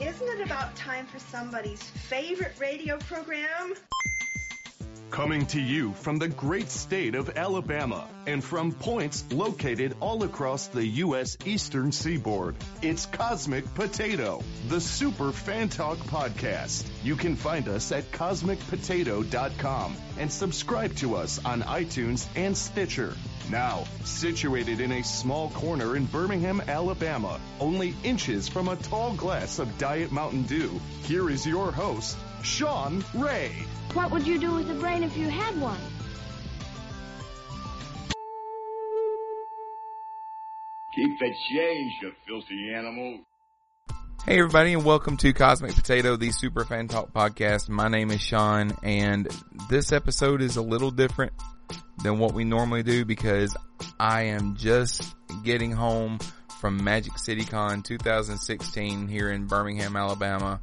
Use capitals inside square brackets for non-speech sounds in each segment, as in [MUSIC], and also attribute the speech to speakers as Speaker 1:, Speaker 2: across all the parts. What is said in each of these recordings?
Speaker 1: Isn't it about time for somebody's favorite radio program?
Speaker 2: Coming to you from the great state of Alabama and from points located all across the U.S. eastern seaboard, it's Cosmic Potato, the Super Fan Talk podcast. You can find us at cosmicpotato.com and subscribe to us on iTunes and Stitcher. Now, situated in a small corner in Birmingham, Alabama, only inches from a tall glass of Diet Mountain Dew, here is your host, Sean Ray.
Speaker 3: What would you do with a brain if you had one?
Speaker 4: Keep the change, you filthy animal.
Speaker 5: Hey everybody and welcome to Cosmic Potato, the Super Fan Talk podcast. My name is Sean and this episode is a little different than what we normally do because I am just getting home from Magic City Con 2016 here in Birmingham, Alabama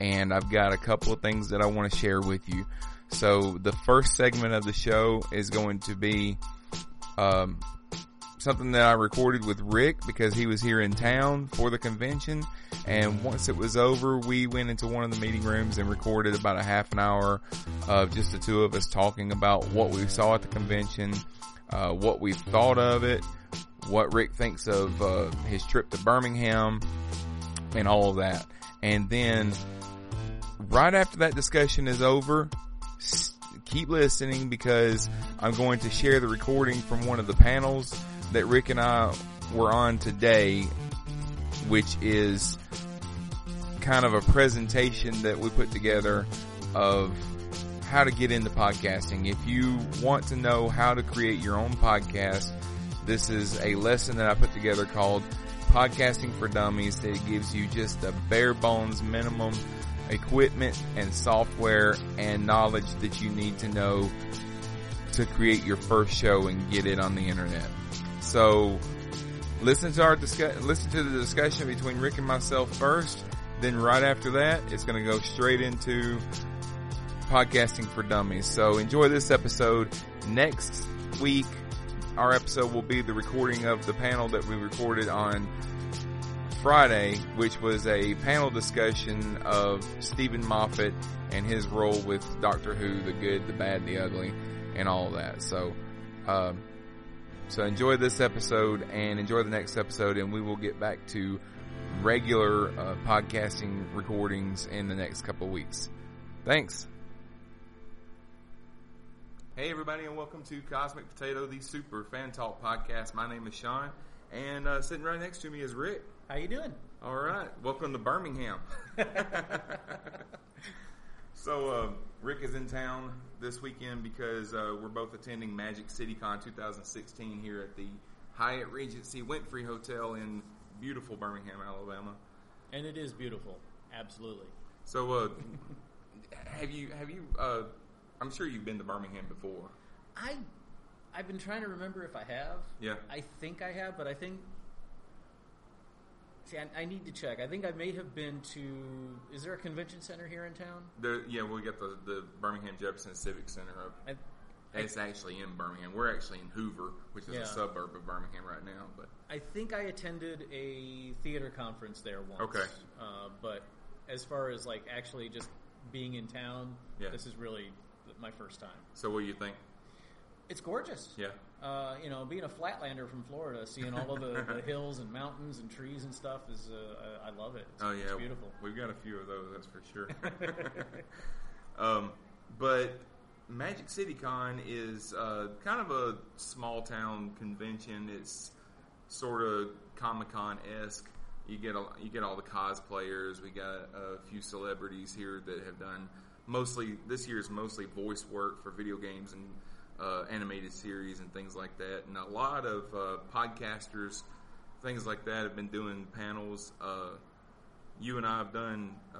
Speaker 5: and I've got a couple of things that I want to share with you. So the first segment of the show is going to be um, something that I recorded with Rick because he was here in town for the convention. And once it was over, we went into one of the meeting rooms and recorded about a half an hour of just the two of us talking about what we saw at the convention, uh, what we thought of it, what Rick thinks of uh, his trip to Birmingham, and all of that. And then right after that discussion is over, keep listening because I'm going to share the recording from one of the panels that Rick and I were on today, which is kind of a presentation that we put together of how to get into podcasting. If you want to know how to create your own podcast, this is a lesson that I put together called Podcasting for Dummies that gives you just the bare bones minimum equipment and software and knowledge that you need to know to create your first show and get it on the internet. So listen to our discuss, listen to the discussion between Rick and myself first. Then right after that, it's going to go straight into podcasting for dummies. So enjoy this episode. Next week, our episode will be the recording of the panel that we recorded on Friday, which was a panel discussion of Steven Moffat and his role with Doctor Who, the good, the bad, the ugly, and all that. So, um, so enjoy this episode and enjoy the next episode, and we will get back to regular uh, podcasting recordings in the next couple weeks. Thanks. Hey everybody, and welcome to Cosmic Potato, the Super Fan Talk podcast. My name is Sean, and uh, sitting right next to me is Rick.
Speaker 6: How you doing?
Speaker 5: All right, welcome to Birmingham. [LAUGHS] so uh, Rick is in town this weekend because uh, we're both attending Magic City Con 2016 here at the Hyatt Regency Wynfrey Hotel in beautiful Birmingham, Alabama.
Speaker 6: And it is beautiful, absolutely.
Speaker 5: So, uh, [LAUGHS] have you have you? I'm sure you've been to Birmingham before.
Speaker 6: I I've been trying to remember if I have.
Speaker 5: Yeah.
Speaker 6: I think I have, but I think See, I, I, need to check. I think I may have been to. Is there a convention center here in town?
Speaker 5: The, yeah, we got the, the Birmingham Jefferson Civic Center up. I, it's actually in Birmingham. We're actually in Hoover, which is yeah. a suburb of Birmingham right now. But
Speaker 6: I think I attended a theater conference there once.
Speaker 5: Okay.
Speaker 6: Uh, but as far as like actually just being in town,
Speaker 5: yeah.
Speaker 6: this is really my first time.
Speaker 5: So, what do you think?
Speaker 6: It's gorgeous.
Speaker 5: Yeah.
Speaker 6: Uh, you know, being a flatlander from Florida, seeing all of the, [LAUGHS] the hills and mountains and trees and stuff is, uh, I, I, love it. It's,
Speaker 5: oh yeah,
Speaker 6: it's beautiful.
Speaker 5: We've got a few of those, that's for sure. [LAUGHS] [LAUGHS] um, but Magic City Con is uh, kind of a small town convention. It's sort of Comic Con esque. You get a, you get all the cosplayers. We got a few celebrities here that have done mostly this year is mostly voice work for video games and uh, animated series and things like that. And a lot of uh, podcasters, things like that, have been doing panels. Uh, you and I have done. Uh,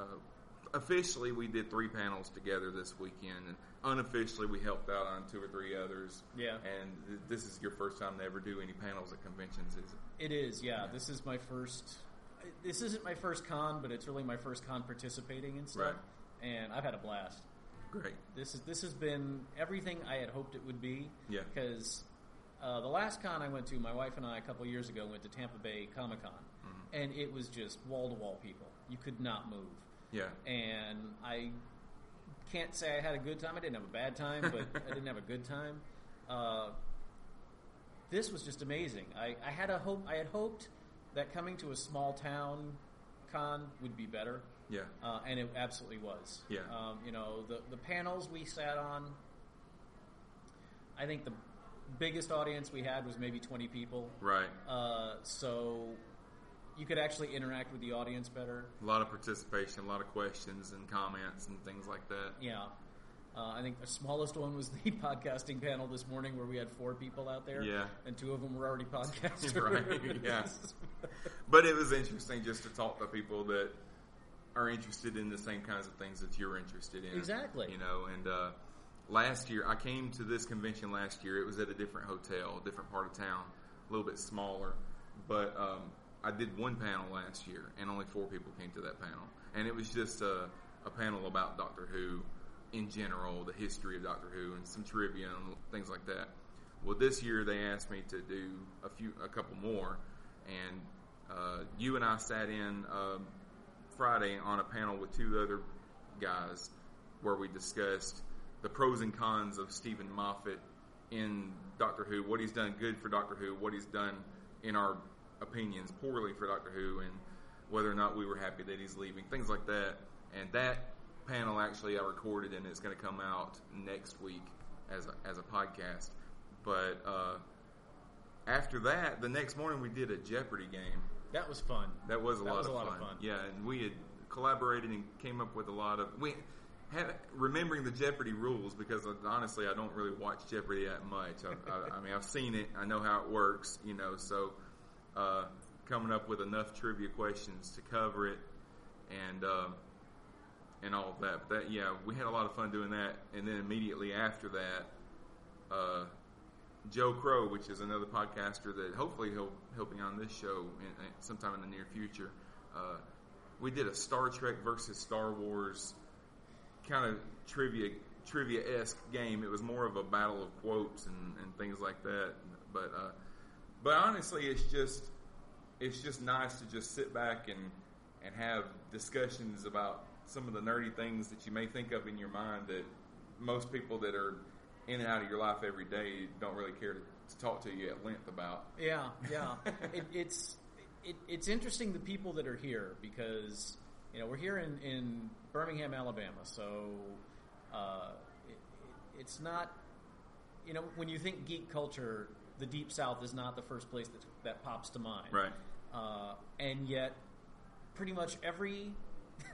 Speaker 5: officially, we did three panels together this weekend, and unofficially, we helped out on two or three others.
Speaker 6: Yeah.
Speaker 5: And th- this is your first time to ever do any panels at conventions, is it?
Speaker 6: It is. Yeah. yeah. This is my first. This isn't my first con, but it's really my first con participating in stuff,
Speaker 5: right.
Speaker 6: And I've had a blast.
Speaker 5: Great.
Speaker 6: This is this has been everything I had hoped it would be.
Speaker 5: Yeah.
Speaker 6: Because uh, the last con I went to, my wife and I a couple years ago went to Tampa Bay Comic Con, mm-hmm. and it was just wall to wall people. you could not move.
Speaker 5: Yeah.
Speaker 6: And I can't say I had a good time. I didn't have a bad time, but [LAUGHS] I didn't have a good time. Uh, this was just amazing. I, I had a hope. I had hoped that coming to a small town con would be better.
Speaker 5: Yeah.
Speaker 6: Uh, and it absolutely was.
Speaker 5: Yeah.
Speaker 6: Um, you know, the the panels we sat on. I think the biggest audience we had was maybe twenty people.
Speaker 5: Right.
Speaker 6: Uh, so you could actually interact with the audience better.
Speaker 5: A lot of participation, a lot of questions and comments and things like that.
Speaker 6: Yeah. Uh, I think the smallest one was the [LAUGHS] podcasting panel this morning where we had four people out there.
Speaker 5: Yeah.
Speaker 6: And two of them were already [LAUGHS] podcasters.
Speaker 5: Right, yeah. [LAUGHS] But it was interesting just to talk to people that are interested in the same kinds of things that you're interested in.
Speaker 6: Exactly.
Speaker 5: You know, and uh, last year I came to this convention last year. It was at a different hotel, a different part of town, a little bit smaller. But um, I did one panel last year, and only four people came to that panel, and it was just a, a panel about Doctor Who in general, the history of Doctor Who, and some trivia and things like that. Well, this year they asked me to do a few, a couple more, and uh, you and I sat in uh, Friday on a panel with two other guys where we discussed the pros and cons of Steven Moffat in Doctor Who, what he's done good for Doctor Who, what he's done in our opinions poorly for Doctor Who, and whether or not we were happy that he's leaving, things like that. And that panel actually I recorded and it's going to come out next week as a, as a podcast. But uh, after that, the next morning we did a Jeopardy game.
Speaker 6: That was fun.
Speaker 5: That was a,
Speaker 6: That
Speaker 5: lot,
Speaker 6: was
Speaker 5: of
Speaker 6: a lot
Speaker 5: fun.
Speaker 6: of fun.
Speaker 5: Yeah, and we had collaborated and came up with a lot of we. Have, remembering the Jeopardy rules because honestly I don't really watch Jeopardy that much. I, I, I mean I've seen it, I know how it works, you know. So uh, coming up with enough trivia questions to cover it, and uh, and all of that. But that yeah, we had a lot of fun doing that. And then immediately after that, uh, Joe Crow, which is another podcaster that hopefully he'll he'll be on this show in, in, sometime in the near future. Uh, we did a Star Trek versus Star Wars kind of trivia trivia esque game. It was more of a battle of quotes and, and things like that. But uh, but honestly, it's just it's just nice to just sit back and and have discussions about some of the nerdy things that you may think of in your mind that most people that are in and out of your life every day don't really care to, to talk to you at length about.
Speaker 6: Yeah, yeah. [LAUGHS] it, it's it, it's interesting the people that are here because you know we're here in, in Birmingham, Alabama, so uh, it, it, it's not you know when you think geek culture, the Deep South is not the first place that that pops to mind,
Speaker 5: Right.
Speaker 6: Uh, and yet, pretty much every [LAUGHS]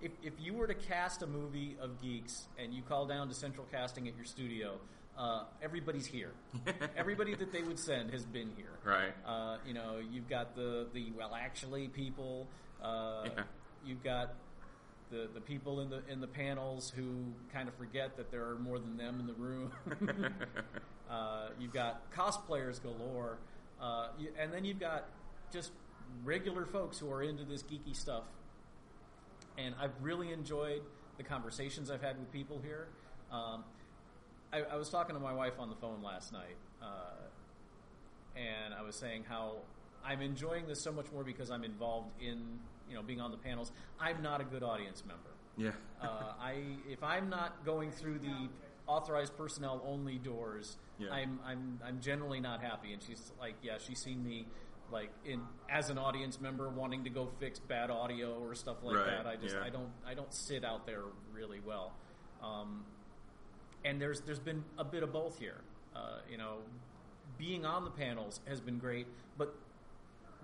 Speaker 6: if if you were to cast a movie of geeks and you call down to central casting at your studio. Uh, everybody's here. [LAUGHS] Everybody that they would send has been here.
Speaker 5: Right.
Speaker 6: Uh, you know, you've got the, the well, actually, people. Uh,
Speaker 5: Yeah.
Speaker 6: You've got the the people in the in the panels who kind of forget that there are more than them in the room. [LAUGHS] uh, you've got cosplayers galore, uh, you, and then you've got just regular folks who are into this geeky stuff. And I've really enjoyed the conversations I've had with people here. Um, I, I was talking to my wife on the phone last night, uh, and I was saying how I'm enjoying this so much more because I'm involved in you know being on the panels. I'm not a good audience member.
Speaker 5: Yeah. [LAUGHS]
Speaker 6: Uh, I if I'm not going through the authorized personnel only doors,
Speaker 5: Yeah.
Speaker 6: I'm I'm I'm generally not happy. And she's like, yeah, she's seen me like in as an audience member wanting to go fix bad audio or stuff like
Speaker 5: Right,
Speaker 6: that. I just
Speaker 5: yeah.
Speaker 6: I don't I don't sit out there really well. Um, and there's there's been a bit of both here. Uh, you know, being on the panels has been great, but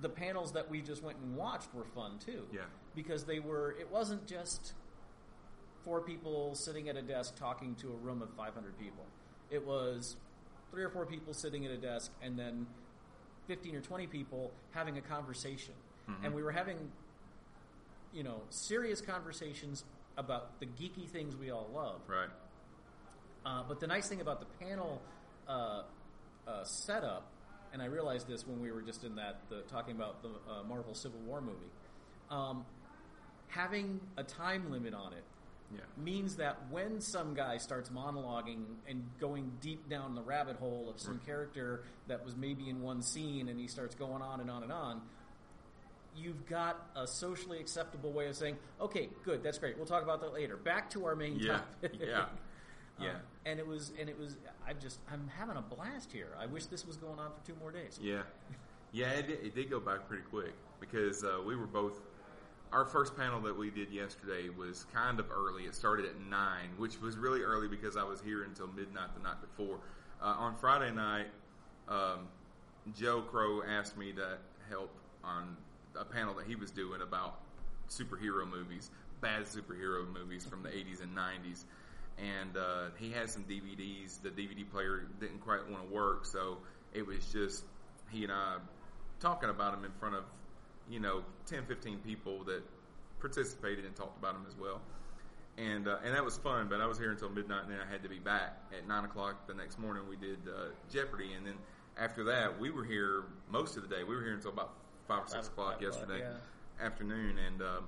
Speaker 6: the panels that we just went and watched were fun too.
Speaker 5: Yeah.
Speaker 6: because they were. It wasn't just four people sitting at a desk talking to a room of 500 people. It was three or four people sitting at a desk and then 15 or 20 people having a conversation. And we were having, you know, serious conversations about the geeky things we all love.
Speaker 5: Right.
Speaker 6: Uh, but the nice thing about the panel uh, uh, setup, and I realized this when we were just in that the, talking about the uh, Marvel Civil War movie, um, having a time limit on it
Speaker 5: Yeah.
Speaker 6: means that when some guy starts monologuing and going deep down the rabbit hole of some character that was maybe in one scene and he starts going on and on and on, you've got a socially acceptable way of saying, "Okay, good, that's great. We'll talk about that later." Back to our main
Speaker 5: Yeah,
Speaker 6: topic.
Speaker 5: yeah, [LAUGHS] yeah.
Speaker 6: Um, and it was, and it was. I just, I'm having a blast here. I wish this was going on for two more days.
Speaker 5: Yeah, yeah, it did, it did go by pretty quick because uh, we were both. Our first panel that we did yesterday was kind of early. It started at nine, which was really early because I was here until midnight the night before. Uh, on Friday night, um, Joe Crow asked me to help on a panel that he was doing about superhero movies, bad superhero movies from the 80s and 90s. And uh, he had some DVDs. The DVD player didn't quite want to work, so it was just he and I talking about him in front of, you know, 10, 15 people that participated and talked about them as well. And uh, and that was fun, but I was here until midnight, and then I had to be back at nine o'clock the next morning. We did uh, Jeopardy, and then after that, we were here most of the day. We were here until about five or six o'clock yesterday
Speaker 6: yeah.
Speaker 5: afternoon, and um,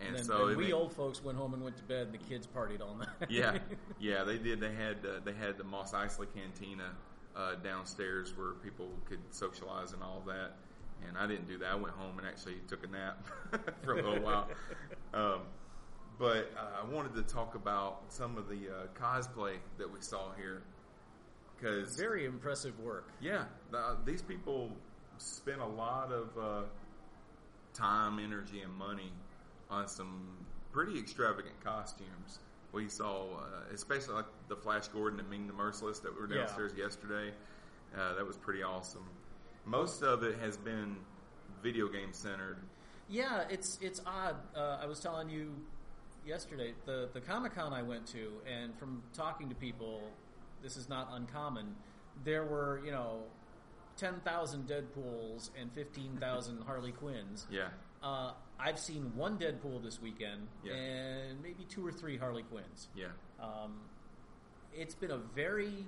Speaker 5: and,
Speaker 6: And
Speaker 5: so it
Speaker 6: we old folks went home and went to bed, and the kids partied all night.
Speaker 5: yeah, [LAUGHS] yeah, they did. They had uh, they had the Mos Eisley Cantina uh, downstairs where people could socialize and all that. And I didn't do that. I went home and actually took a nap [LAUGHS] for a little while. Um, but uh, I wanted to talk about some of the uh, cosplay that we saw here because
Speaker 6: Very impressive work.
Speaker 5: yeah, the, these people spent a lot of uh, time, energy, and money on some pretty extravagant costumes. We saw, uh, especially like the Flash Gordon and Ming the Merciless that were
Speaker 6: Yeah.
Speaker 5: downstairs yesterday. Uh, that was pretty awesome. Most of it has been video game centered.
Speaker 6: Yeah, it's it's odd. Uh, I was telling you yesterday the the Comic Con I went to, and from talking to people, this is not uncommon. There were you know ten thousand Deadpool's and fifteen thousand [LAUGHS] Harley Quinns.
Speaker 5: Yeah,
Speaker 6: Uh, I've seen one Deadpool this weekend,
Speaker 5: Yeah.
Speaker 6: and maybe two or three Harley Quinns.
Speaker 5: yeah,
Speaker 6: Um, it's been a very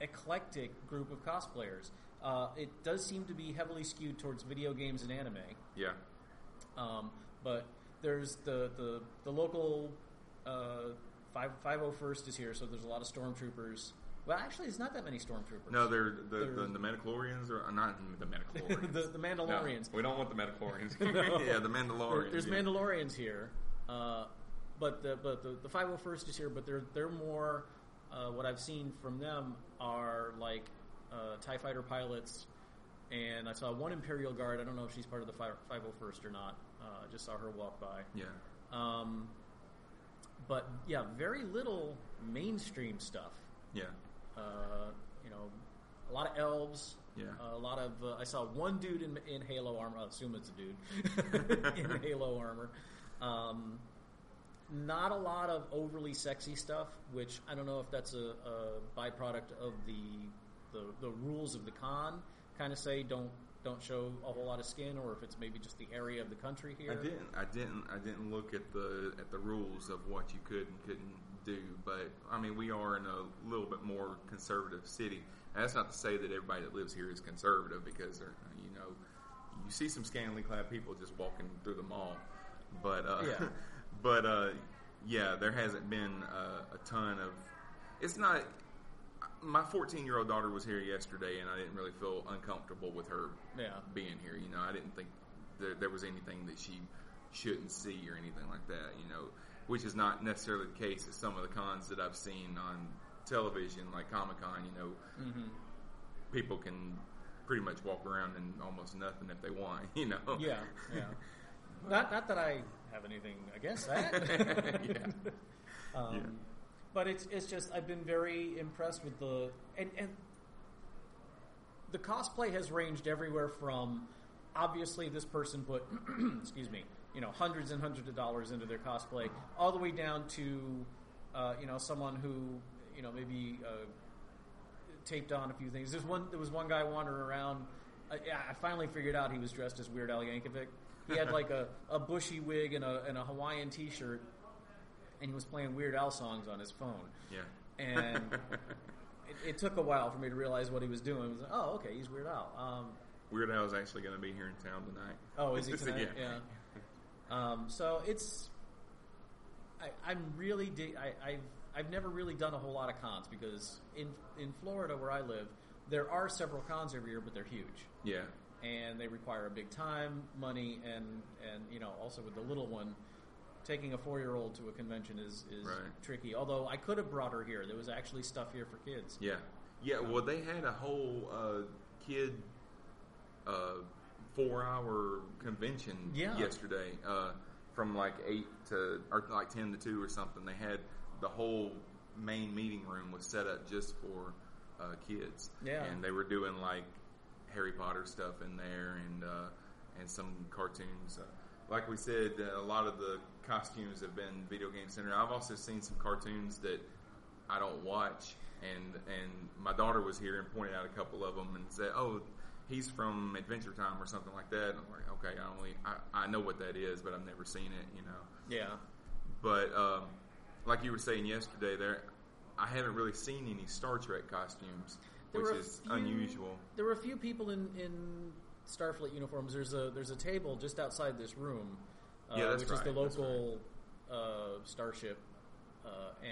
Speaker 6: eclectic group of cosplayers. Uh, it does seem to be heavily skewed towards video games and anime.
Speaker 5: yeah,
Speaker 6: Um, but there's the the, the local uh, five five oh first is here, so there's a lot of stormtroopers. Well, actually, there's not that many stormtroopers.
Speaker 5: No, they're the, the,
Speaker 6: They're-
Speaker 5: the Midichlorians are uh, not the Mandalorians. [LAUGHS]
Speaker 6: the, the Mandalorians.
Speaker 5: No, we don't want the Mandalorians. [LAUGHS]
Speaker 6: No. [LAUGHS]
Speaker 5: yeah, the
Speaker 6: There-
Speaker 5: Mandalorians.
Speaker 6: there's
Speaker 5: yeah.
Speaker 6: Mandalorians here, uh, but the but the, the 501st is here. But they're they're more. Uh, what I've seen from them are like uh, Tie Fighter pilots, and I saw one Imperial Guard. I don't know if she's part of the 501st or not. Uh, I just saw her walk by.
Speaker 5: Yeah,
Speaker 6: Um, but yeah, very little mainstream stuff.
Speaker 5: yeah,
Speaker 6: Uh, you know, a lot of elves.
Speaker 5: Yeah.
Speaker 6: a lot of. Uh, I saw one dude in, in Halo armor. I assume it's a dude [LAUGHS] in Halo armor. Um, not a lot of overly sexy stuff, which I don't know if that's a, a byproduct of the, the the rules of the con. Kind of say don't don't show a whole lot of skin, or if it's maybe just the area of the country here.
Speaker 5: I didn't. I didn't. I didn't look at the at the rules of what you could and couldn't do. But I mean, we are in a little bit more conservative city. And that's not to say that everybody that lives here is conservative, because they're you know you see some scantily clad people just walking through the mall. But uh,
Speaker 6: Yeah. [LAUGHS]
Speaker 5: but uh, yeah, there hasn't been uh, a ton of. It's not. My 14 year old daughter was here yesterday, and I didn't really feel uncomfortable with her
Speaker 6: Yeah.
Speaker 5: being here. You know, I didn't think there, there was anything that she shouldn't see or anything like that. You know, which is not necessarily the case at some of the cons that I've seen on television, like Comic Con. You know,
Speaker 6: Mm-hmm.
Speaker 5: people can pretty much walk around in almost nothing if they want. [LAUGHS] You know.
Speaker 6: Yeah, yeah. Not not that I have anything against that. [LAUGHS]
Speaker 5: Yeah. [LAUGHS]
Speaker 6: Um,
Speaker 5: Yeah.
Speaker 6: But it's it's just I've been very impressed with the and and the cosplay has ranged everywhere from obviously this person put [CLEARS THROAT] excuse me you know hundreds and hundreds of dollars into their cosplay all the way down to uh, you know someone who you know maybe uh, taped on a few things. There's one. There was one guy wandering around. Yeah, I finally figured out he was dressed as Weird Al Yankovic. He had like [LAUGHS] a, a bushy wig and a, and a Hawaiian T-shirt, and he was playing Weird Al songs on his phone.
Speaker 5: Yeah.
Speaker 6: And [LAUGHS] it, it took a while for me to realize what he was doing. It was like, oh, okay, he's Weird Al. Um,
Speaker 5: Weird Al is actually going to be here in town tonight.
Speaker 6: Oh, is he [LAUGHS] tonight? yeah. Um, so it's, I, I'm really, I, I've, I've never really done a whole lot of cons because in in Florida where I live, there are several cons every year, but they're huge.
Speaker 5: Yeah.
Speaker 6: and they require a big time, money, and and you know also with the little one, taking a four year old to a convention is is
Speaker 5: Right.
Speaker 6: tricky. Although I could have brought her here. There was actually stuff here for kids.
Speaker 5: Yeah, yeah. Well, they had a whole uh, kid uh, four-hour convention
Speaker 6: Yeah.
Speaker 5: yesterday, uh, from like eight to or like ten to two or something. They had the whole main meeting room was set up just for uh, kids.
Speaker 6: Yeah.
Speaker 5: and they were doing like Harry Potter stuff in there and uh, and some cartoons. Like we said, uh, a lot of the costumes have been video game centered. I've also seen some cartoons that I don't watch, and and my daughter was here and pointed out a couple of them and said, "Oh, he's from Adventure Time or something like that." And I'm like, "Okay, I only I, I know what that is, but I've never seen it, you know."
Speaker 6: Yeah.
Speaker 5: But um, like you were saying yesterday, there I haven't really seen any Star Trek costumes,
Speaker 6: There
Speaker 5: which is
Speaker 6: few-
Speaker 5: unusual.
Speaker 6: There were a few people in, in Starfleet uniforms. There's a there's a table just outside this room, uh,
Speaker 5: Yeah,
Speaker 6: which is the
Speaker 5: right,
Speaker 6: local uh, starship, uh,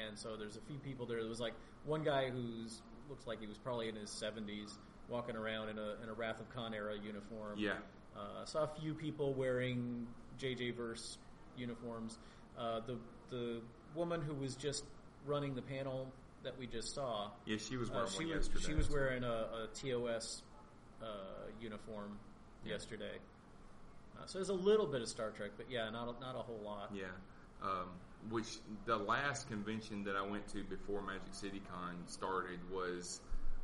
Speaker 6: and so there's a few people there. There was like one guy who's looks like he was probably in his 70s, walking around in a in a Wrath of Khan era uniform.
Speaker 5: Yeah,
Speaker 6: Uh, saw a few people wearing JJ Verse uniforms. Uh, the the woman who was just running the panel that we just saw,
Speaker 5: yeah, she was
Speaker 6: uh,
Speaker 5: wearing
Speaker 6: she
Speaker 5: one
Speaker 6: was
Speaker 5: yesterday.
Speaker 6: she was wearing a, a TOS uh, uniform. Yesterday. Uh, so there's a little bit of Star Trek, but yeah, not a, not a whole lot.
Speaker 5: Yeah. Um, which the last convention that I went to before Magic City Con started was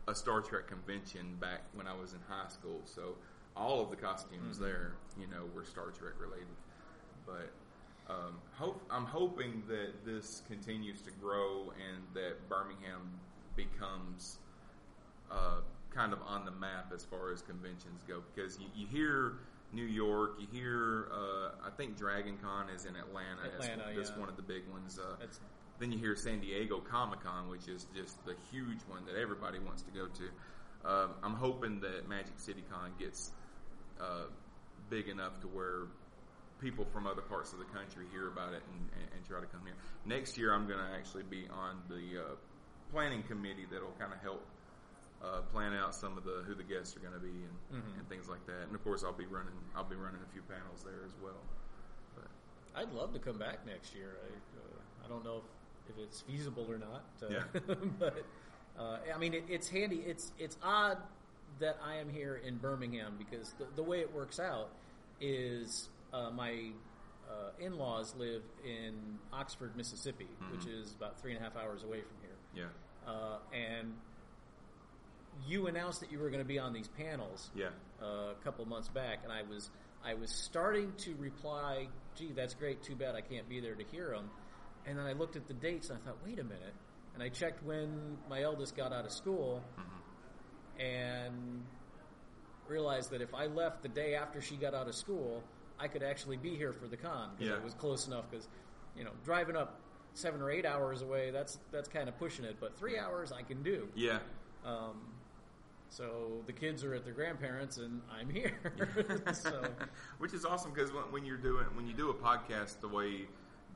Speaker 5: a Star Trek convention back when I was in high school. So all of the costumes
Speaker 6: Mm-hmm.
Speaker 5: there, you know, were Star Trek related. But um, hope I'm hoping that this continues to grow and that Birmingham becomes uh, kind of on the map as far as conventions go because you, you hear New York, you hear uh, I think Dragon Con is in Atlanta.
Speaker 6: Atlanta,
Speaker 5: that's,
Speaker 6: yeah.
Speaker 5: one of the big ones. Uh, then you hear San Diego Comic Con, which is just the huge one that everybody wants to go to. Um, I'm hoping that Magic City Con gets uh, big enough to where people from other parts of the country hear about it and, and, and try to come here. Next year, I'm going to actually be on the uh, planning committee that'll kind of help uh, plan out some of the who the guests are going to be and,
Speaker 6: Mhm.
Speaker 5: and things like that. And of course, I'll be running I'll be running a few panels there as well. But
Speaker 6: I'd love to come back next year. I, uh, I don't know if, if it's feasible or not, uh,
Speaker 5: Yeah. [LAUGHS]
Speaker 6: but uh, I mean, it, it's handy. It's it's odd that I am here in Birmingham because the, the way it works out is uh, my uh, in-laws live in Oxford, Mississippi, which is about three and a half hours away from here.
Speaker 5: yeah,
Speaker 6: Uh, and you announced that you were going to be on these panels
Speaker 5: yeah,
Speaker 6: uh, a couple months back, and I was I was starting to reply, "Gee, that's great. Too bad I can't be there to hear them." And then I looked at the dates, and I thought, "Wait a minute!" And I checked when my eldest got out of school, and realized that if I left the day after she got out of school, I could actually be here for the con because
Speaker 5: Yeah.
Speaker 6: it was close enough. Because you know, driving up seven or eight hours away, that's that's kind of pushing it. But three hours I can do.
Speaker 5: yeah.
Speaker 6: Um, so the kids are at their grandparents, and I'm here. [LAUGHS] [LAUGHS] so
Speaker 5: which is awesome because when, when you're doing when you do a podcast the way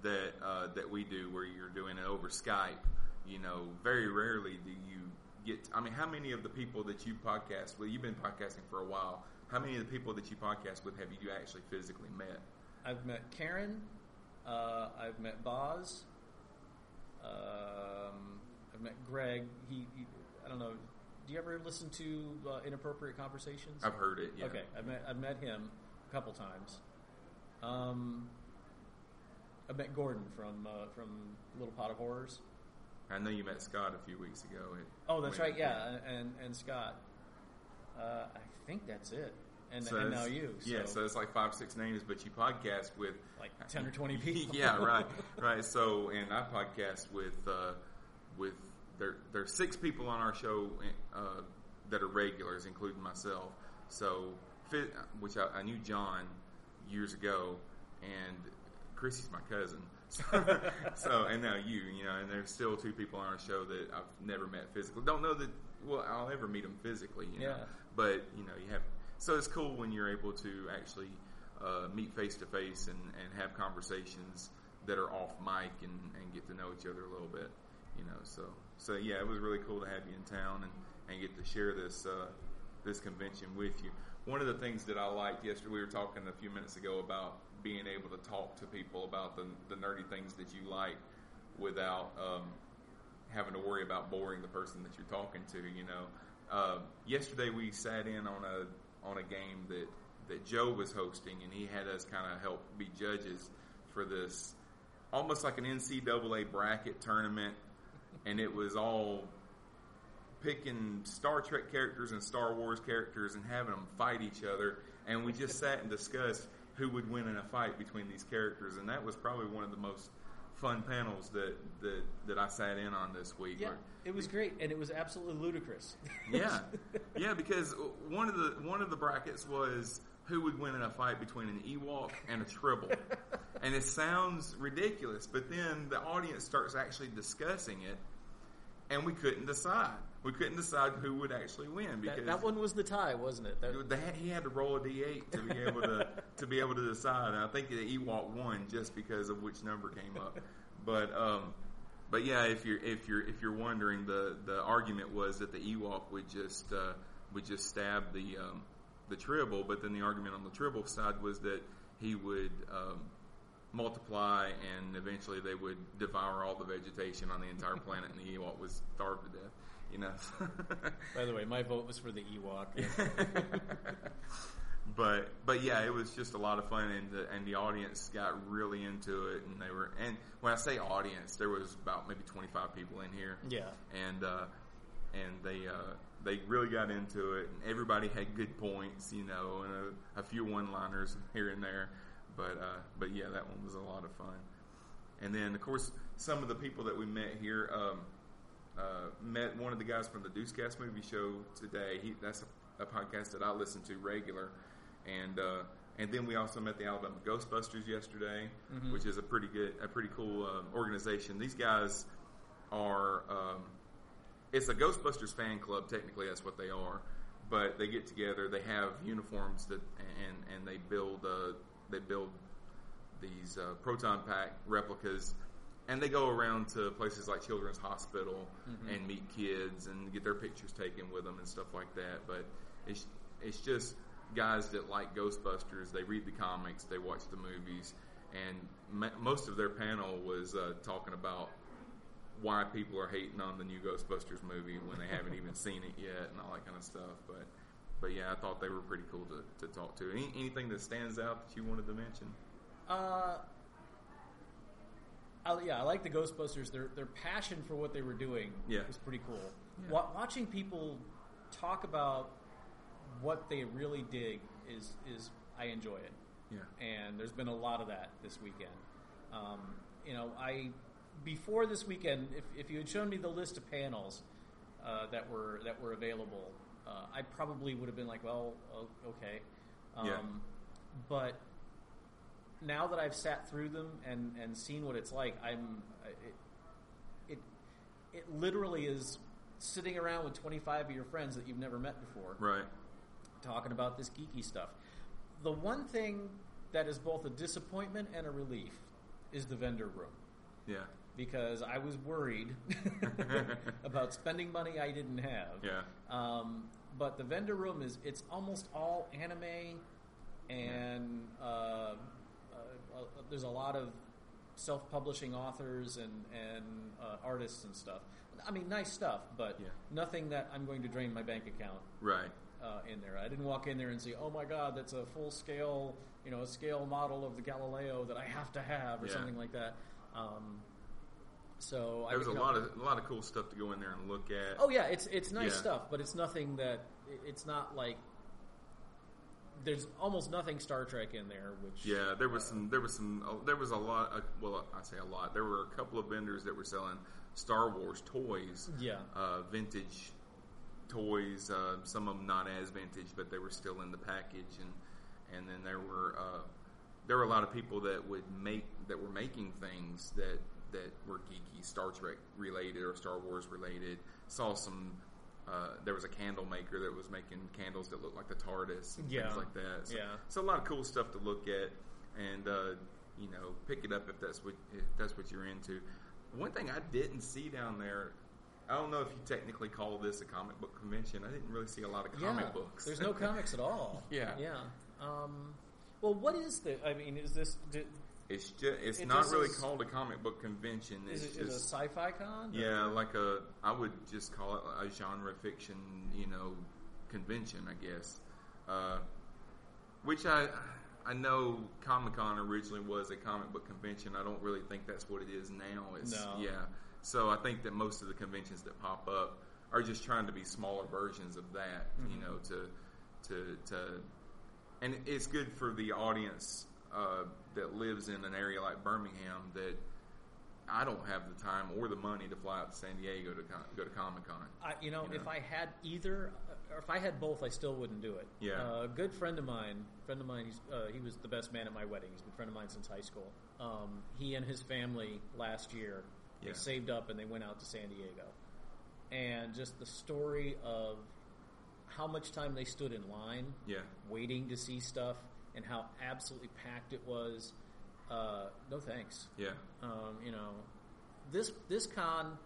Speaker 5: that uh, that we do, where you're doing it over Skype, you know, very rarely do you get. I mean, how many of the people that you podcast with? You've been podcasting for a while. How many of the people that you podcast with have you actually physically met?
Speaker 6: I've met Karen. Uh, I've met Boz. Um, I've met Greg. He, he, I don't know. Do you ever listen to uh, inappropriate conversations?
Speaker 5: I've heard it. Yeah.
Speaker 6: Okay, I've met I've met him a couple times. Um, I met Gordon from uh, from Little Pot of Horrors.
Speaker 5: I know you met Scott a few weeks ago.
Speaker 6: Oh, that's right. Yeah, and and Scott. Uh, I think that's it. And,
Speaker 5: So
Speaker 6: and now you. So,
Speaker 5: Yeah, so it's like five, six names, but you podcast with
Speaker 6: like ten or twenty people. [LAUGHS]
Speaker 5: yeah, right, right. So, and I podcast with uh, with there. There's six people on our show uh, that are regulars, including myself. So, which I, I knew John years ago, and Chrissy's my cousin. So, [LAUGHS] so, and now you, you know, and there's still two people on our show that I've never met physically. Don't know that. Well, I'll ever meet them physically, you know.
Speaker 6: Yeah.
Speaker 5: But you know, you have. So it's cool when you're able to actually uh, meet face to face and and have conversations that are off mic and, and get to know each other a little bit, you know. So so yeah, it was really cool to have you in town and, and get to share this uh, this convention with you. one of the things that I liked yesterday, we were talking a few minutes ago about being able to talk to people about the, the nerdy things that you like without um, having to worry about boring the person that you're talking to. You know, uh, yesterday we sat in on a on a game that that Joe was hosting, and he had us kind of help be judges for this, almost like an NCAA bracket tournament, and it was all picking Star Trek characters and Star Wars characters and having them fight each other, and we just [LAUGHS] sat and discussed who would win in a fight between these characters, and that was probably one of the most fun panels that that, that I sat in on this week.
Speaker 6: Yeah, it was great, and it was absolutely ludicrous. [LAUGHS]
Speaker 5: yeah, yeah, because one of the one of the brackets was who would win in a fight between an Ewok and a Tribble, [LAUGHS] and it sounds ridiculous, but then the audience starts actually discussing it, and we couldn't decide. We couldn't decide who would actually win because
Speaker 6: that, that one was the tie, wasn't it? That,
Speaker 5: they had, he had to roll a d8 to be able to to be able to decide. And I think the Ewok won just because of which number came up. But um, but yeah, if you're if you're if you're wondering, the the argument was that the Ewok would just uh, would just stab the um, the Tribble, but then the argument on the Tribble side was that he would um, multiply and eventually they would devour all the vegetation on the entire planet, and the Ewok was starved to death. You know. [LAUGHS]
Speaker 6: By the way, my vote was for the Ewok. [LAUGHS]
Speaker 5: but but yeah, it was just a lot of fun, and the and the audience got really into it, and they were and when I say audience, there was about maybe twenty five people in here.
Speaker 6: Yeah,
Speaker 5: and uh, and they uh, they really got into it, and everybody had good points, you know, and a, a few one liners here and there. But uh, but yeah, that one was a lot of fun. And then of course some of the people that we met here. Um, uh, met one of the guys from the Deucecast movie show today. He, that's a, a, podcast that I listen to regular, and uh, and then we also met the Alabama Ghostbusters yesterday, mm-hmm. which is a pretty good, a pretty cool uh, organization. These guys are. Um, it's a Ghostbusters fan club. Technically, that's what they are. But they get together. They have uniforms that, and and they build uh, they build these uh, proton pack replicas and they go around to places like Children's Hospital mm-hmm. and meet kids and get their pictures taken with them and stuff like that. But it's it's just guys that like Ghostbusters. They read the comics, they watch the movies, and most of their panel was uh, talking about why people are hating on the new Ghostbusters movie when they haven't even [LAUGHS] seen it yet and all that kind of stuff. But but yeah, I thought they were pretty cool to, to talk to. Any, anything that stands out that you wanted to mention?
Speaker 6: Uh, I, yeah, I like the Ghostbusters. Their their passion for what they were doing
Speaker 5: yeah.
Speaker 6: was pretty cool. Yeah. Wa- watching people talk about what they really dig is is I enjoy it.
Speaker 5: Yeah,
Speaker 6: and there's been a lot of that this weekend. Um, you know, I before this weekend, if, if you had shown me the list of panels uh, that were that were available, uh, I probably would have been like, well, okay. Um,
Speaker 5: yeah.
Speaker 6: But now that I've sat through them and, and seen what it's like, I'm it, it it literally is sitting around with 25 of your friends that you've never met before,
Speaker 5: right?
Speaker 6: Talking about this geeky stuff. The one thing that is both a disappointment and a relief is the vendor room.
Speaker 5: Yeah.
Speaker 6: Because I was worried [LAUGHS] [LAUGHS] about spending money I didn't have.
Speaker 5: Yeah.
Speaker 6: Um, but the vendor room is it's almost all anime and uh, there's a lot of self-publishing authors and and uh, artists and stuff. I mean, nice stuff, but
Speaker 5: yeah.
Speaker 6: nothing that I'm going to drain my bank account.
Speaker 5: Right.
Speaker 6: Uh, in there, I didn't walk in there and say, "Oh my God, that's a full scale, you know, a scale model of the Galileo that I have to have," or
Speaker 5: yeah.
Speaker 6: something like that. Um, so
Speaker 5: there was a lot of a lot of cool stuff to go in there and look at.
Speaker 6: Oh yeah, it's it's nice
Speaker 5: yeah.
Speaker 6: stuff, but it's nothing that it's not like there's almost nothing Star Trek in there. Which
Speaker 5: yeah, there was uh, some, there was some, uh, there was a lot. Uh, well, I say a lot. There were a couple of vendors that were selling Star Wars toys.
Speaker 6: Yeah,
Speaker 5: uh, vintage toys. Uh, some of them not as vintage, but they were still in the package. And and then there were uh, there were a lot of people that would make that were making things that that were geeky, Star Trek related or Star Wars related. Saw some uh, there was a candle maker that was making candles that looked like the TARDIS and
Speaker 6: yeah.
Speaker 5: things like that. So,
Speaker 6: yeah.
Speaker 5: so a lot of cool stuff to look at, and uh, you know, pick it up if that's what if that's what you're into. One thing I didn't see down there I don't know if you technically call this a comic book convention. I didn't really see a lot of comic
Speaker 6: yeah,
Speaker 5: books.
Speaker 6: There's no comics at all. [LAUGHS]
Speaker 5: Yeah.
Speaker 6: yeah. Um, well, what is the? I mean, is this? Do,
Speaker 5: It's just it's
Speaker 6: It
Speaker 5: not
Speaker 6: just
Speaker 5: really
Speaker 6: is-
Speaker 5: called a comic book convention. It's
Speaker 6: is it, is it a sci-fi con? or-
Speaker 5: yeah, like a I would just call it a genre fiction, you know, convention, I guess. Uh, which I I know Comic Con originally was a comic book convention. I don't really think that's what it is now. It's
Speaker 6: No.
Speaker 5: yeah. So I think that most of the conventions that pop up are just trying to be smaller versions of that, you
Speaker 6: Mm-hmm.
Speaker 5: know, to to to and it's good for the audience uh, that lives in an area like Birmingham that I don't have the time or the money to fly out to San Diego to con- go to Comic Con.
Speaker 6: You know,
Speaker 5: You
Speaker 6: if. I had either, or if I had both, I still wouldn't do it.
Speaker 5: Yeah.
Speaker 6: Uh, a good friend of mine, friend of mine, he's, uh, he was the best man at my wedding. He's been a friend of mine since high school. Um, he and his family last year,
Speaker 5: Yeah.
Speaker 6: they saved up and they went out to San Diego. And just the story of how much time they stood in line,
Speaker 5: Yeah,
Speaker 6: waiting to see stuff, and how absolutely packed it was. Uh, no thanks.
Speaker 5: yeah,
Speaker 6: Um, you know, this this con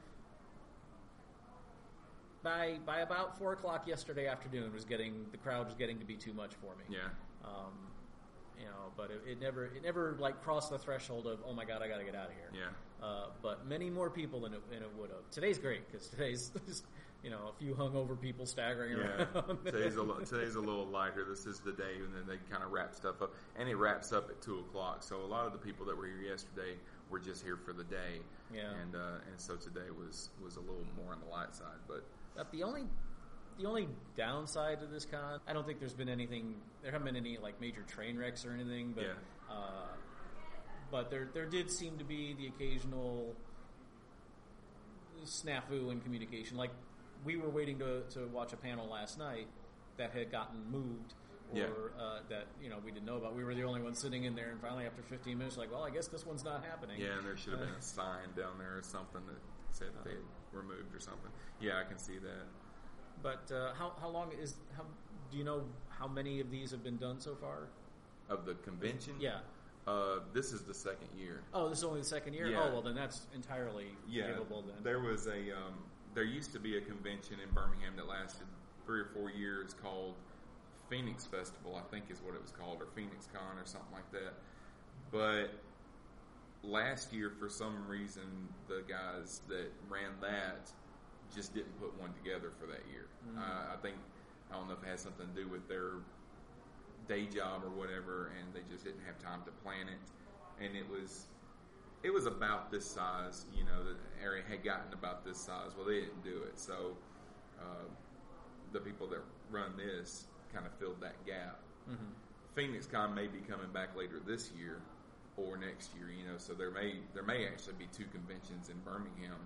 Speaker 6: by by about four o'clock yesterday afternoon was getting the crowd was getting to be too much for me.
Speaker 5: yeah,
Speaker 6: Um, you know, but it, it never it never like crossed the threshold of oh my god I got to get out of here.
Speaker 5: yeah.
Speaker 6: Uh, but many more people than it, than it would have. Today's great because today's [LAUGHS] you know a few hungover people staggering
Speaker 5: Yeah,
Speaker 6: around. [LAUGHS]
Speaker 5: today's a li- today's a little lighter. This is the day, and then they kind of wrap stuff up, and it wraps up at two o'clock. So a lot of the people that were here yesterday were just here for the day,
Speaker 6: Yeah.
Speaker 5: and uh, and so today was was a little more on the light side. But
Speaker 6: the only the only downside to this con, I don't think there's been anything. There haven't been any like major train wrecks or anything, but
Speaker 5: Yeah.
Speaker 6: uh, but there there did seem to be the occasional snafu in communication. Like we were waiting to to watch a panel last night that had gotten moved. Or
Speaker 5: Yeah.
Speaker 6: uh, that you know we didn't know about. We were the only ones sitting in there, and finally after 15 minutes, like, well, I guess this one's not happening.
Speaker 5: yeah, and there should have been a [LAUGHS] sign down there or something that said that they were moved or something. Yeah, I can see that.
Speaker 6: But uh, how how long is how do you know how many of these have been done so far?
Speaker 5: Of the convention,
Speaker 6: Yeah.
Speaker 5: Uh, this is the second year.
Speaker 6: Oh, this is only the second year.
Speaker 5: Yeah.
Speaker 6: Oh, well, then that's entirely
Speaker 5: Yeah,
Speaker 6: then.
Speaker 5: there was a um, there used to be a convention in Birmingham that lasted three or four years called Phoenix Festival, I think is what it was called, or Phoenix Con or something like that. But last year, for some reason, the guys that ran that just didn't put one together for that year. Uh, I think I don't know if it had something to do with their day job or whatever, and they just didn't have time to plan it. And it was it was about this size, you know, the area had gotten about this size. Well, they didn't do it, so uh, the people that run this kind of filled that gap. Phoenix Con may be coming back later this year or next year, you know, so there may there may actually be two conventions in Birmingham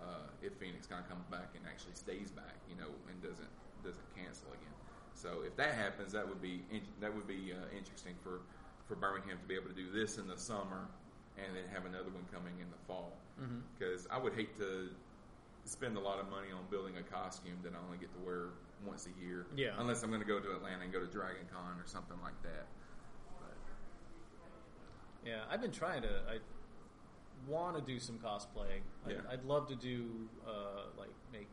Speaker 5: uh, if Phoenix Con comes back and actually stays back, you know, and doesn't doesn't cancel again. So if that happens, that would be that would be uh, interesting for for Birmingham to be able to do this in the summer and then have another one coming in the fall. Because I would hate to spend a lot of money on building a costume that I only get to wear once a year.
Speaker 6: Yeah.
Speaker 5: Unless I'm going to go to Atlanta and go to Dragon Con or something like that.
Speaker 6: yeah, I've been trying to. I want to do some cosplay. I'd,
Speaker 5: Yeah.
Speaker 6: I'd love to do uh, like make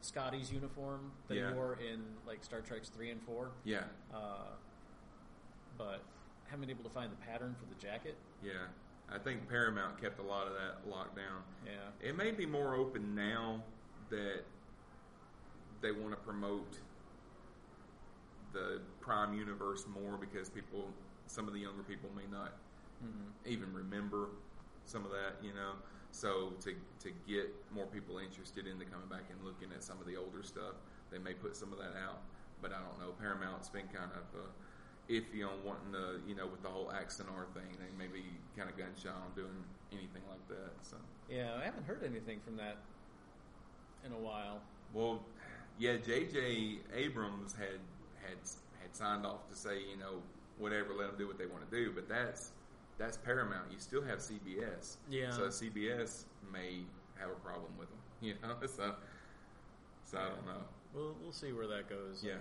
Speaker 6: Scotty's uniform that
Speaker 5: Yeah.
Speaker 6: he wore in like Star Trek's three and four.
Speaker 5: Yeah.
Speaker 6: Uh, but haven't been able to find the pattern for the jacket.
Speaker 5: Yeah. I think Paramount kept a lot of that locked down.
Speaker 6: Yeah.
Speaker 5: It may be more open now that they want to promote the Prime universe more because people, some of the younger people may not even remember some of that, you know. So to to get more people interested into coming back and looking at some of the older stuff, they may put some of that out. But I don't know. Paramount's been kind of uh, iffy on wanting to, you know, with the whole Axanar thing. They may be kind of gun shy on doing anything like that. So.
Speaker 6: Yeah, I haven't heard anything from that in a while.
Speaker 5: Well, yeah, J.J. Abrams had had had signed off to say, you know, whatever, let them do what they want to do. But that's that's Paramount. You still have CBS.
Speaker 6: Yeah.
Speaker 5: So CBS may have a problem with them. [LAUGHS] You know. So so I don't know.
Speaker 6: We'll we'll see where that goes.
Speaker 5: Yeah.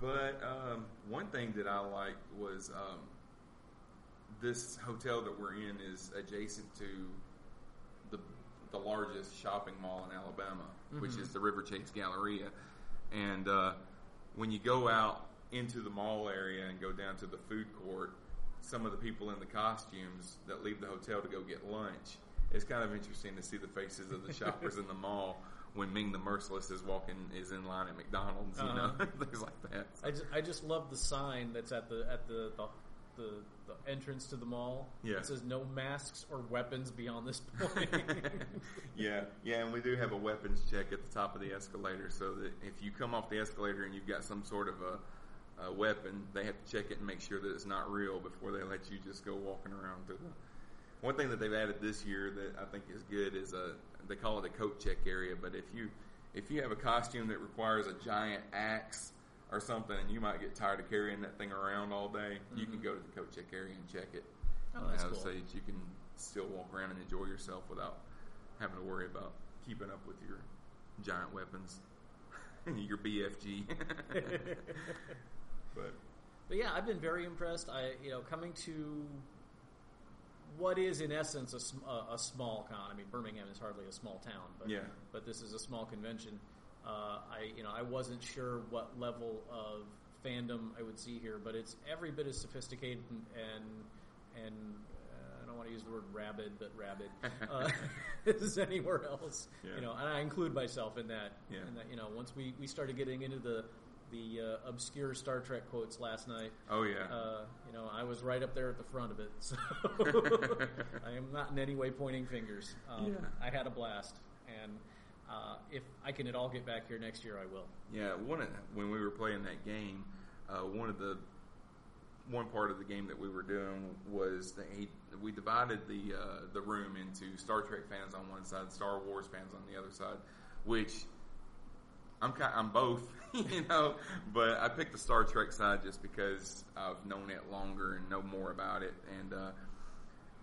Speaker 5: But um, one thing that I liked was um, this hotel that we're in is adjacent to the the largest shopping mall in Alabama, which is the Riverchase Galleria. And uh, when you go out into the mall area and go down to the food court, some of the people in the costumes that leave the hotel to go get lunch, it's kind of interesting to see the faces of the shoppers in the mall [LAUGHS] when Ming the Merciless is walking is in line at McDonald's, you uh-huh. know, [LAUGHS] things like that.
Speaker 6: I just, I just love the sign that's at the at the the, the, the entrance to the mall.
Speaker 5: Yeah.
Speaker 6: It says no masks or weapons beyond this point. [LAUGHS]
Speaker 5: yeah, yeah, and we do have a weapons check at the top of the escalator, so that if you come off the escalator and you've got some sort of a, a weapon, they have to check it and make sure that it's not real before they let you just go walking around through the. One thing that they've added this year that I think is good is a they call it a coat check area, but if you if you have a costume that requires a giant axe or something, and you might get tired of carrying that thing around all day, you can go to the coat check area and check it.
Speaker 6: Oh, that's
Speaker 5: Uh,
Speaker 6: cool.
Speaker 5: So that you can still walk around and enjoy yourself without having to worry about keeping up with your giant weapons, [LAUGHS] your BFG. [LAUGHS] [LAUGHS] but
Speaker 6: But yeah, I've been very impressed. I, you know, coming to what is in essence a, sm- a, a small con. I mean, Birmingham is hardly a small town, but
Speaker 5: Yeah.
Speaker 6: but this is a small convention. Uh, I, you know, I wasn't sure what level of fandom I would see here, but it's every bit as sophisticated and and, and uh, I don't want to use the word rabid, but rabid [LAUGHS] uh, [LAUGHS] as anywhere else.
Speaker 5: Yeah.
Speaker 6: You know, and I include myself in that.
Speaker 5: Yeah.
Speaker 6: In that, you know, once we we started getting into the the uh, obscure Star Trek quotes last night.
Speaker 5: oh yeah,
Speaker 6: Uh, you know, I was right up there at the front of it, so [LAUGHS] I am not in any way pointing fingers. Um,
Speaker 5: Yeah.
Speaker 6: I had a blast, and uh, if I can at all get back here next year, I will.
Speaker 5: Yeah, one of, when we were playing that game, uh, one of the one part of the game that we were doing was that he, we divided the uh, the room into Star Trek fans on one side, Star Wars fans on the other side, which I'm kind, I'm both, [LAUGHS] you know, but I picked the Star Trek side just because I've known it longer and know more about it. And uh,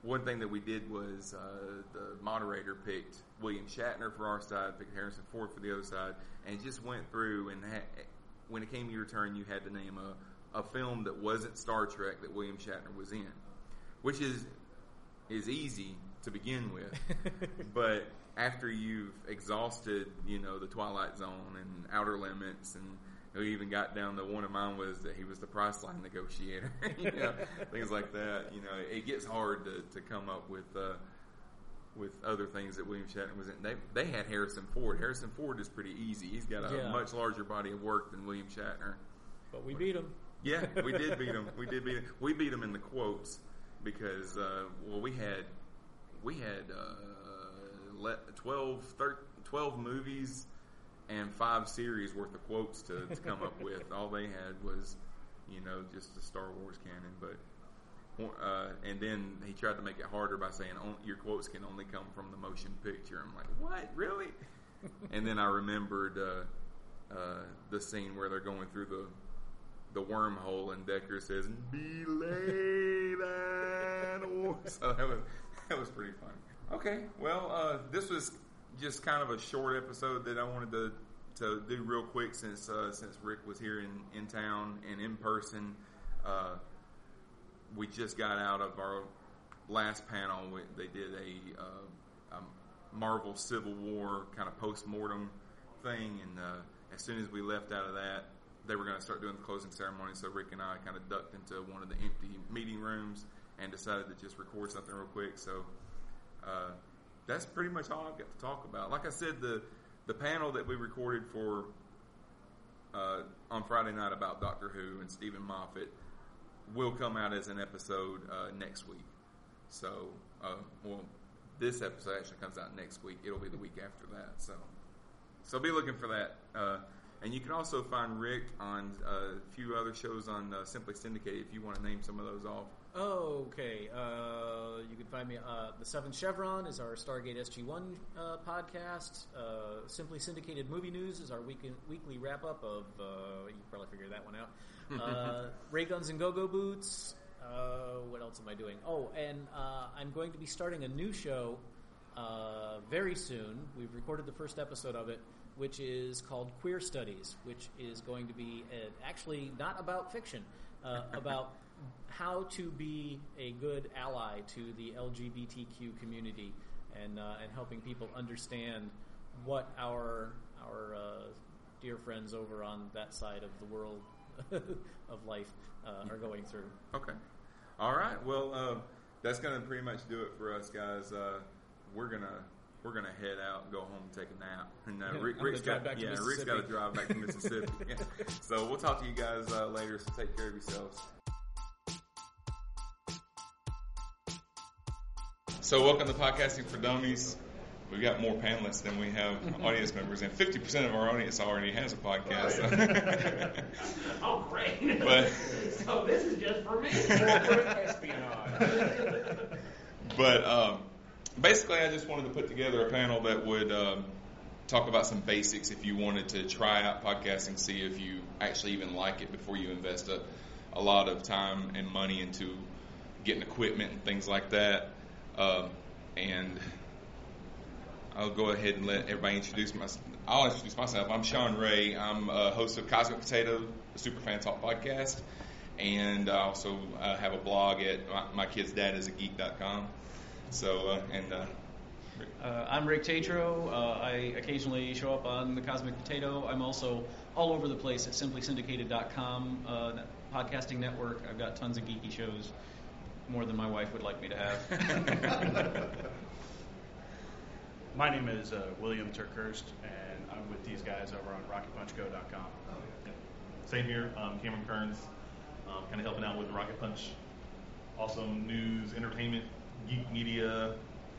Speaker 5: one thing that we did was uh, the moderator picked William Shatner for our side, picked Harrison Ford for the other side, and just went through and ha- when it came to your turn, you had to name a, a film that wasn't Star Trek that William Shatner was in, which is is easy to begin with, [LAUGHS] but after you've exhausted, you know, the Twilight Zone and Outer Limits, and we even got down to one of mine was that he was the Priceline negotiator, [LAUGHS] you know, things like that. You know, it gets hard to, to come up with uh, with other things that William Shatner was in. They they had Harrison Ford. Harrison Ford is pretty easy. He's got a
Speaker 6: Yeah.
Speaker 5: much larger body of work than William Shatner.
Speaker 6: But we beat him.
Speaker 5: Yeah, we did beat him. We did beat him. We beat him in the quotes because uh, well, we had we had uh, 12, thir- 12 movies and five series worth of quotes to, to come up with. [LAUGHS] All they had was you know just the Star Wars canon, but. Uh, and then he tried to make it harder by saying your quotes can only come from the motion picture. I'm like, what, really? [LAUGHS] and then I remembered uh, uh, the scene where they're going through the the wormhole, and Decker says, "Belay that." or-" [LAUGHS] So that was that was pretty fun. Okay, well, uh, this was just kind of a short episode that I wanted to to do real quick since uh, since Rick was here in in town and in person. Uh, we just got out of our last panel. We, they did a, uh, a Marvel Civil War kind of post mortem thing, and uh, as soon as we left out of that, they were going to start doing the closing ceremony. So Rick and I kind of ducked into one of the empty meeting rooms and decided to just record something real quick. So uh, that's pretty much all I've got to talk about. Like I said, the the panel that we recorded for uh, on Friday night about Doctor Who and Steven Moffat will come out as an episode uh, next week. So, uh, well, this episode actually comes out next week. It'll be the week after that. So, so be looking for that. Uh, and you can also find Rick on uh, a few other shows on Simply Syndicated if you want to name some of those off.
Speaker 6: Okay, uh, you can find me. Uh, the Seventh Chevron is our Stargate SG One uh, podcast. Uh, Simply Syndicated Movie News is our week- weekly wrap up of. Uh, you can probably figure that one out. [LAUGHS] Uh, Ray Guns and Go Go Boots. Uh, what else am I doing? Oh, and uh, I'm going to be starting a new show uh, very soon. We've recorded the first episode of it, which is called Queer Studies, which is going to be uh, actually not about fiction, uh, [LAUGHS] about how to be a good ally to the LGBTQ community. and uh, and helping people understand what our our uh, dear friends over on that side of the world [LAUGHS] of life uh, are going through.
Speaker 5: Okay. All right. Well, uh, that's going to pretty much do it for us, guys. Uh, we're gonna we're gonna head out and go home and take a nap. [LAUGHS] And uh, Rick, [LAUGHS] Rick's got
Speaker 6: back to
Speaker 5: yeah, Rick's
Speaker 6: Mississippi.
Speaker 5: got to drive back to Mississippi. Yeah. So we'll talk to you guys uh, later. So take care of yourselves. So welcome to podcasting for dummies. We've got more panelists than we have [LAUGHS] audience members, and 50% of our audience already has a podcast. [LAUGHS]
Speaker 7: Oh, great.
Speaker 5: But-
Speaker 7: so this is just for me. [LAUGHS]
Speaker 5: But um, basically, I just wanted to put together a panel that would um, talk about some basics if you wanted to try out podcasting, see if you actually even like it before you invest a, a lot of time and money into getting equipment and things like that. Um, and I'll go ahead and let everybody introduce myself. I'll introduce myself. I'm Sean Ray. I'm a host of Cosmic Potato, the Superfan Talk podcast, and I also uh, have a blog at my, my kid's dad is a geek.com. So, uh, and uh,
Speaker 6: Uh, I'm Rick Tatro. Uh, I occasionally show up on the Cosmic Potato. I'm also all over the place at simplysyndicated.com uh, podcasting network. I've got tons of geeky shows, more than my wife would like me to have. [LAUGHS]
Speaker 8: My name is uh, William Turkhurst, and I'm with these guys over on RocketPunchGo.com.
Speaker 9: Same here, um, Cameron Kearns, um, kind of helping out with Rocket Punch. Awesome news, entertainment, geek media,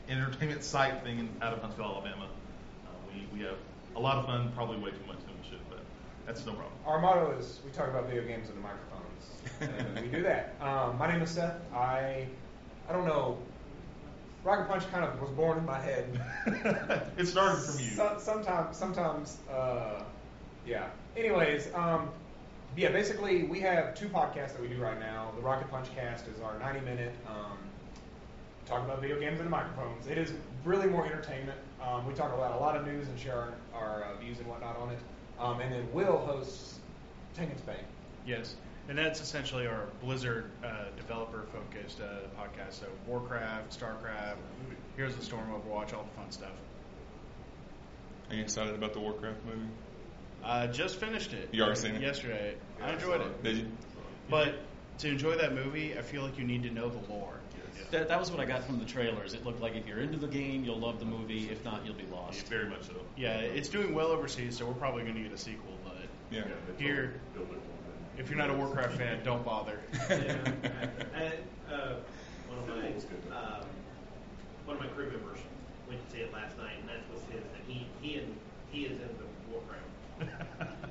Speaker 9: entertainment site thing in, out of Huntsville, Alabama. Uh, we, we have a lot of fun, probably way too much than we should, but that's no problem.
Speaker 10: Our motto is we talk about video games into the and we do that. Um, my name is Seth. I I don't know. Rocket Punch kind of was born in my head.
Speaker 9: it started from you.
Speaker 10: So, sometimes, sometimes, uh, yeah. Anyways, um, yeah. Basically, we have two podcasts that we do right now. The Rocket Punch Cast is our 90-minute um, talk about video games into microphones. It is really more entertainment. Um, we talk about a lot of news and share our, our uh, views and whatnot on it. Um, and then Will hosts Tank and Spank.
Speaker 8: Yes, and that's essentially our Blizzard uh, developer-focused uh, podcast. So Warcraft, Starcraft, Heroes of the Storm, Overwatch, all the fun stuff.
Speaker 5: are you excited about the Warcraft movie?
Speaker 8: I just finished it.
Speaker 5: You already seen it?
Speaker 8: Yesterday. I enjoyed it.
Speaker 5: Did you?
Speaker 8: But to enjoy that movie, I feel like you need to know the lore.
Speaker 6: that, that was what I got from the trailers. It looked like if you're into the game, you'll love the movie. If not, you'll be lost.
Speaker 9: Very much so.
Speaker 8: Yeah, it's doing well overseas, so we're probably going to get a sequel. But
Speaker 5: Yeah.
Speaker 8: here, if you're not a Warcraft fan, don't bother. [LAUGHS]
Speaker 7: And, uh, one of my um, one of my crew members went to see it last night, and that was his. And he he and he is into Warcraft. [LAUGHS]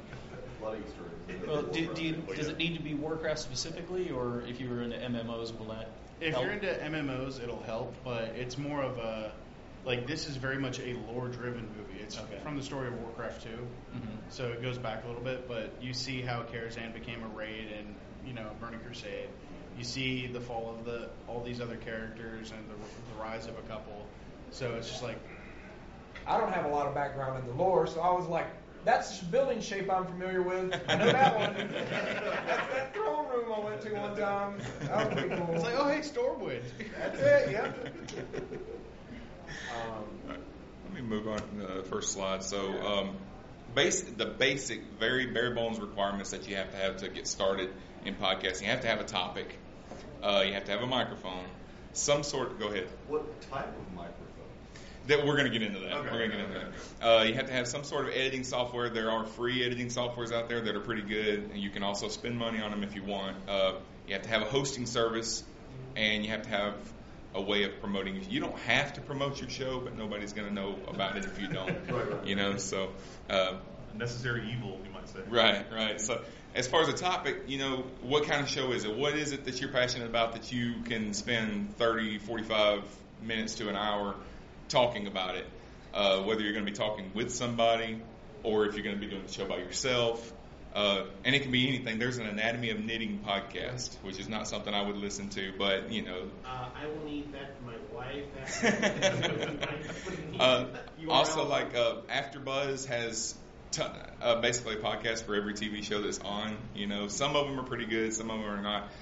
Speaker 6: Well, do, do you, does it need to be Warcraft specifically, or if you were into MMOs, will that
Speaker 8: If
Speaker 6: help?
Speaker 8: you're into MMOs, it'll help, but it's more of a like this is very much a lore-driven movie. It's
Speaker 6: Okay.
Speaker 8: from the story of Warcraft 2,
Speaker 6: Mhm.
Speaker 8: so it goes back a little bit. But you see how Karazhan became a raid and you know Burning Crusade. You see the fall of the all these other characters and the, the rise of a couple. So it's just like
Speaker 10: I don't have a lot of background in the lore, so I was like, that's a building shape I'm familiar with. I know that one. [LAUGHS] that's that throne room I went to one time. That was pretty cool.
Speaker 8: it's like oh hey Stormwind.
Speaker 10: That's it, yeah. [LAUGHS] Um,
Speaker 5: Let me move on to the first slide. So, um, base, the basic, very bare bones requirements that you have to have to get started in podcasting. You have to have a topic. Uh, you have to have a microphone. Some sort. Go ahead.
Speaker 11: What type of microphone?
Speaker 5: That we're going to get into that.
Speaker 11: Okay,
Speaker 5: we're going to get into
Speaker 11: okay,
Speaker 5: that. Uh, you have to have some sort of editing software. There are free editing softwares out there that are pretty good, and you can also spend money on them if you want. Uh, you have to have a hosting service, and you have to have a way of promoting. You don't have to promote your show, but nobody's going to know about it if you don't. [LAUGHS]
Speaker 9: Right, right.
Speaker 5: You know, so. Uh,
Speaker 9: Necessary evil, you might say.
Speaker 5: Right, right. So, as far as the topic, you know, what kind of show is it? What is it that you're passionate about that you can spend 30, 45 minutes to an hour talking about it? Uh, whether you're going to be talking with somebody or if you're going to be doing the show by yourself. Uh, and it can be anything. There's an Anatomy of Knitting podcast, which is not something I would listen to, but, you know,
Speaker 7: Uh, I will need that for my wife. [LAUGHS]
Speaker 5: Uh, also, like uh, AfterBuzz has t- uh, basically a podcast for every TV show that's on. You know, some of them are pretty good, some of them are not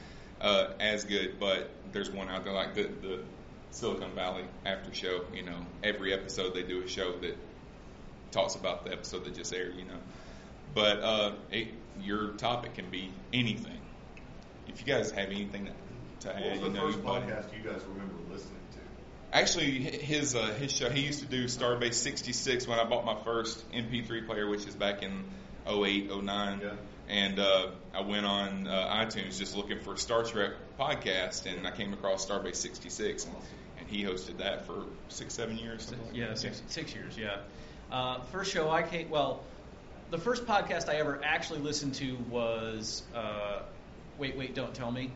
Speaker 5: uh, as good. But there's one out there like the the Silicon Valley after show. You know, every episode they do a show that talks about the episode that just aired. You know, but uh, it, your topic can be anything. If you guys have anything to
Speaker 11: What
Speaker 5: add,
Speaker 11: was
Speaker 5: you
Speaker 11: the
Speaker 5: know,
Speaker 11: first
Speaker 5: you buddy.
Speaker 11: podcast you guys remember listening to?
Speaker 5: Actually, his uh, his show he used to do Starbase 66 when I bought my first MP3 player, which is back in 08, 09.
Speaker 11: Yeah.
Speaker 5: And uh, I went on uh, iTunes just looking for Star Trek podcast, and I came across Starbase 66, and, and he hosted that for six, seven years. something like
Speaker 6: Yeah,
Speaker 5: that.
Speaker 6: six, six years. Yeah. Uh, first show I came. Well, the first podcast I ever actually listened to was uh, "Wait, Wait, Don't Tell Me"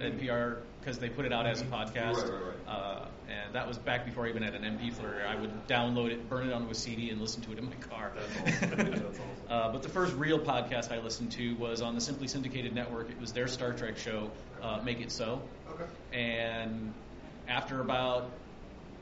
Speaker 6: NPR because they put it out as a podcast.
Speaker 11: Right, right, right.
Speaker 6: Uh, and that was back before I even had an MP player. I would download it, burn it onto a CD, and listen to it in my car.
Speaker 11: That's awesome. That's awesome. [LAUGHS]
Speaker 6: Uh, but the first real podcast I listened to was on the Simply Syndicated Network. It was their Star Trek show, uh, Make It So.
Speaker 11: Okay.
Speaker 6: And after about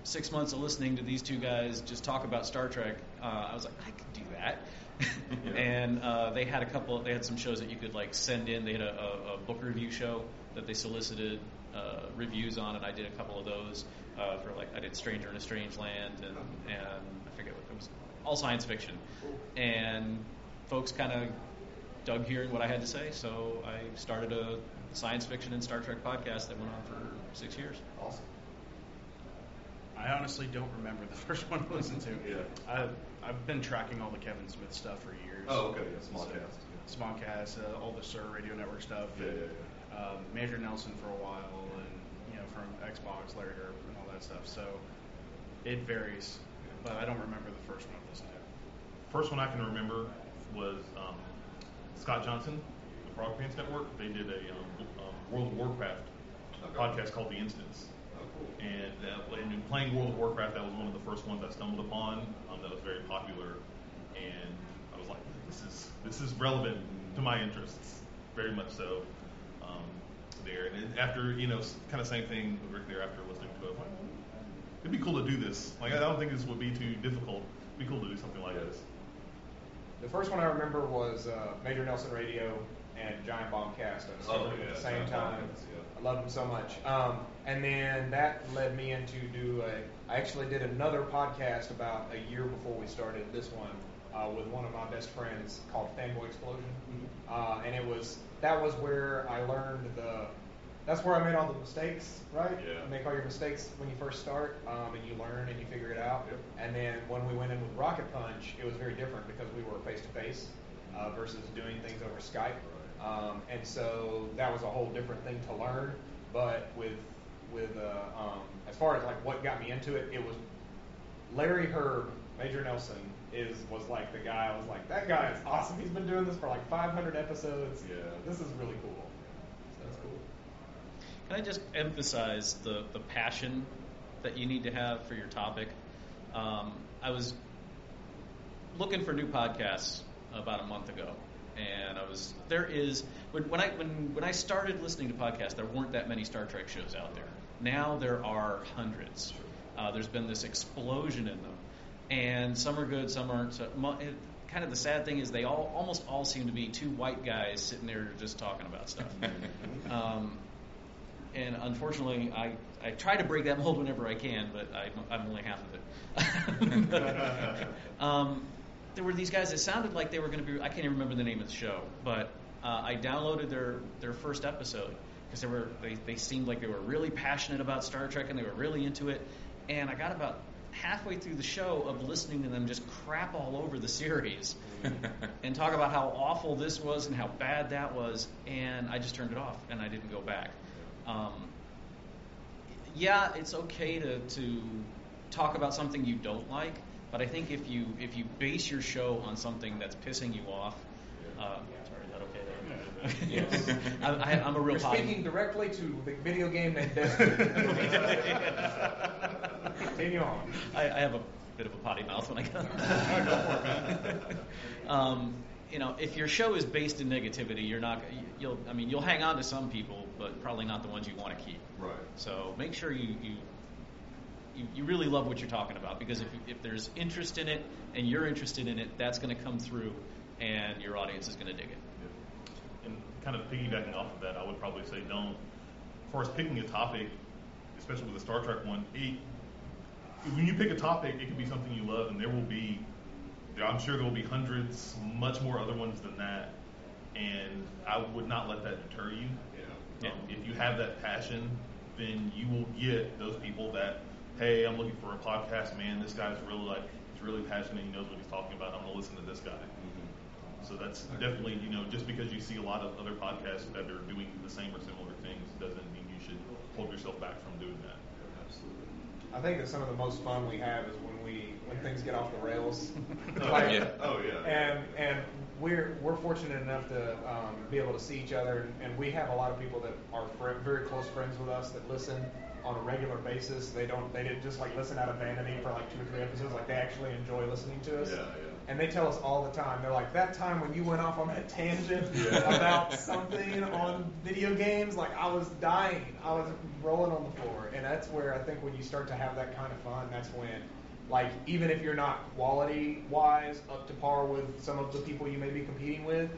Speaker 6: six months of listening to these two guys just talk about Star Trek, uh, I was like, I could do that. [LAUGHS] and uh, they had a couple. They had some shows that you could like send in. They had a, a, a book review show that they solicited uh, reviews on, and I did a couple of those uh, for like I did Stranger in a Strange Land, and and I forget what it was. All science fiction, and folks kind of dug hearing what I had to say, so I started a science fiction and Star Trek podcast that went on for six years.
Speaker 11: Awesome.
Speaker 8: I honestly don't remember the [LAUGHS] first one I listened to.
Speaker 11: Yeah.
Speaker 8: I, I've been tracking all the Kevin Smith stuff for years.
Speaker 11: Oh, okay. Yeah, SModcast.
Speaker 8: So, SModcast, uh, all the Sir Radio Network stuff.
Speaker 11: Yeah, yeah,
Speaker 8: Um, Major Nelson for a while, and you know from Xbox, Larry Hryb, and all that stuff. So it varies, but I don't remember the first one I listened to.
Speaker 9: First one I can remember was um, Scott Johnson, the Frog Pants Network. They did a um, um, World of Warcraft
Speaker 11: Okay.
Speaker 9: podcast called The Instance. And, uh, in playing World of Warcraft, that was one of the first ones I stumbled upon. Um, that was very popular, and I was like, "This is this is relevant to my interests, very much so." Um, there, and after you know, kind of same thing with Rick there. After listening to it, like, it'd be cool to do this. Like, I don't think this would be too difficult. It'd be cool to do something like this.
Speaker 10: The first one I remember was uh, Major Nelson Radio and Giant Bombcast. I
Speaker 11: Oh, yeah,
Speaker 10: at the same
Speaker 11: Giant
Speaker 10: time.
Speaker 11: Bombcast, yeah.
Speaker 10: Loved them so much. Um, and then that led me into do a. I actually did another podcast about a year before we started this one uh, with one of my best friends called Fanboy Explosion. Uh, and it was that was where I learned the. That's where I made all the mistakes, right?
Speaker 11: Yeah.
Speaker 10: You make all your mistakes when you first start, um, and you learn and you figure it out.
Speaker 11: Yep.
Speaker 10: And then when we went in with Rocket Punch, it was very different because we were face to face versus doing things over Skype. Um, and so that was a whole different thing to learn. But with with uh, um, as far as like what got me into it, it was Larry Hryb, Major Nelson is was like the guy. I was like, that guy is awesome. He's been doing this for like 500 episodes.
Speaker 11: Yeah.
Speaker 10: this is really cool. So that's cool.
Speaker 6: Can I just emphasize the, the passion that you need to have for your topic? Um, I was looking for new podcasts about a month ago, and I was there is when, when I when when I started listening to podcasts, there weren't that many Star Trek shows out there. Now there are hundreds. Uh, there's been this explosion in them, and some are good, some aren't. So, it, kind of the sad thing is they all almost all seem to be two white guys sitting there just talking about stuff. [LAUGHS] um, and unfortunately, I, I try to break that mold whenever I can, but I, I'm only half of it. [LAUGHS] [LAUGHS] um, there were these guys that sounded like they were going to be. I can't even remember the name of the show, but uh, I downloaded their their first episode because they were they, they seemed like they were really passionate about Star Trek and they were really into it. And I got about halfway through the show of listening to them just crap all over the series [LAUGHS] and talk about how awful this was and how bad that was, and I just turned it off and I didn't go back. Um, yeah, it's okay to, to talk about something you don't like, but I think if you if you base your show on something that's pissing you off, uh, sorry, is that okay there? [LAUGHS] yes, [LAUGHS] I, I, I'm a real
Speaker 10: You're
Speaker 6: potty-
Speaker 10: speaking directly to the video game named [LAUGHS] Continue on.
Speaker 6: I, I have a bit of a potty mouth when I get. um, you know, if your show is based in negativity, you're not. You'll. I mean, you'll hang on to some people, but probably not the ones you want to keep.
Speaker 11: Right.
Speaker 6: So make sure you. you you, you really love what you're talking about because if, if there's interest in it and you're interested in it, that's going to come through and your audience is going to dig it.
Speaker 9: And kind of piggybacking off of that, I would probably say don't, as far as picking a topic, especially with the Star Trek one, it, when you pick a topic, it can be something you love, and there will be, I'm sure there will be hundreds, much more other ones than that, and I would not let that deter you.
Speaker 11: Yeah.
Speaker 9: Um, if you have that passion, then you will get those people that, hey, I'm looking for a podcast, man. This guy's really like, he's really passionate. He knows what he's talking about. I'm gonna listen to this guy. So that's definitely, you know, just because you see a lot of other podcasts that are doing the same or similar things doesn't mean you should hold yourself back from doing that.
Speaker 11: Absolutely.
Speaker 10: I think that some of the most fun we have is when we when things get off the rails. [LAUGHS]
Speaker 11: Oh,
Speaker 10: Like-
Speaker 11: yeah. Oh, yeah.
Speaker 10: And and we're we're fortunate enough to um, be able to see each other, and we have a lot of people that are fri very close friends with us that listen on a regular basis. They don't they didn't just like listen out of vanity for like two or three episodes. Like they actually enjoy listening to us.
Speaker 11: Yeah, yeah.
Speaker 10: And they tell us all the time. They're like, that time when you went off on that tangent
Speaker 11: Yeah. [LAUGHS]
Speaker 10: about something on video games, like I was dying. I was rolling on the floor. And that's where I think when you start to have that kind of fun, that's when, like, even if you're not quality wise up to par with some of the people you may be competing with,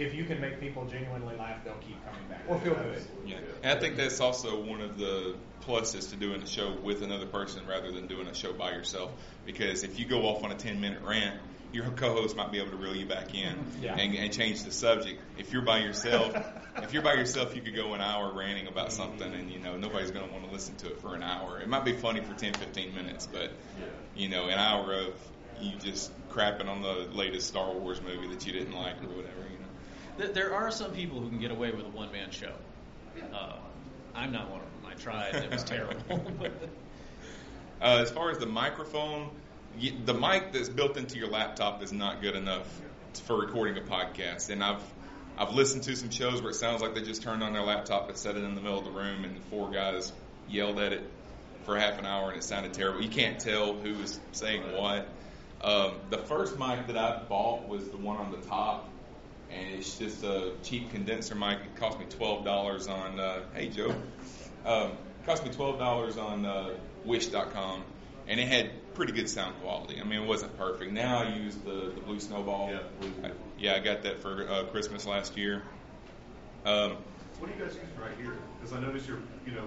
Speaker 10: if you can make people genuinely laugh, they'll keep coming back or feel good.
Speaker 5: Yeah, and I think that's also one of the pluses to doing a show with another person rather than doing a show by yourself. Because if you go off on a ten minute rant, your co-host might be able to reel you back in [LAUGHS]
Speaker 10: Yeah.
Speaker 5: and, and change the subject. If you're by yourself, [LAUGHS] if you're by yourself, you could go an hour ranting about mm-hmm. something, and you know nobody's going to want to listen to it for an hour. It might be funny for 10, 15 minutes, but you know an hour of you just crapping on the latest Star Wars movie that you didn't like or whatever. You know.
Speaker 6: Th- There are some people who can get away with a one man show. Uh, I'm not one of them. I tried. It was terrible. [LAUGHS]
Speaker 5: Uh, as far as the microphone, y- the mic that's built into your laptop is not good enough for recording a podcast. And I've I've listened to some shows where it sounds like they just turned on their laptop and set it in the middle of the room, and four guys yelled at it for half an hour, and it sounded terrible. You can't tell who was saying what. Um, the first mic that I bought was the one on the top, and it's just a cheap condenser mic. It cost me twelve dollars on. Uh, hey Joe, um, cost me twelve dollars on uh, Wish.com, and it had pretty good sound quality. I mean, it wasn't perfect. Now I use the the Blue Snowball.
Speaker 11: Yeah, Blue.
Speaker 5: I, yeah, I got that for uh, Christmas last year. Um,
Speaker 11: What are you guys using right here? Because I noticed you're, you know,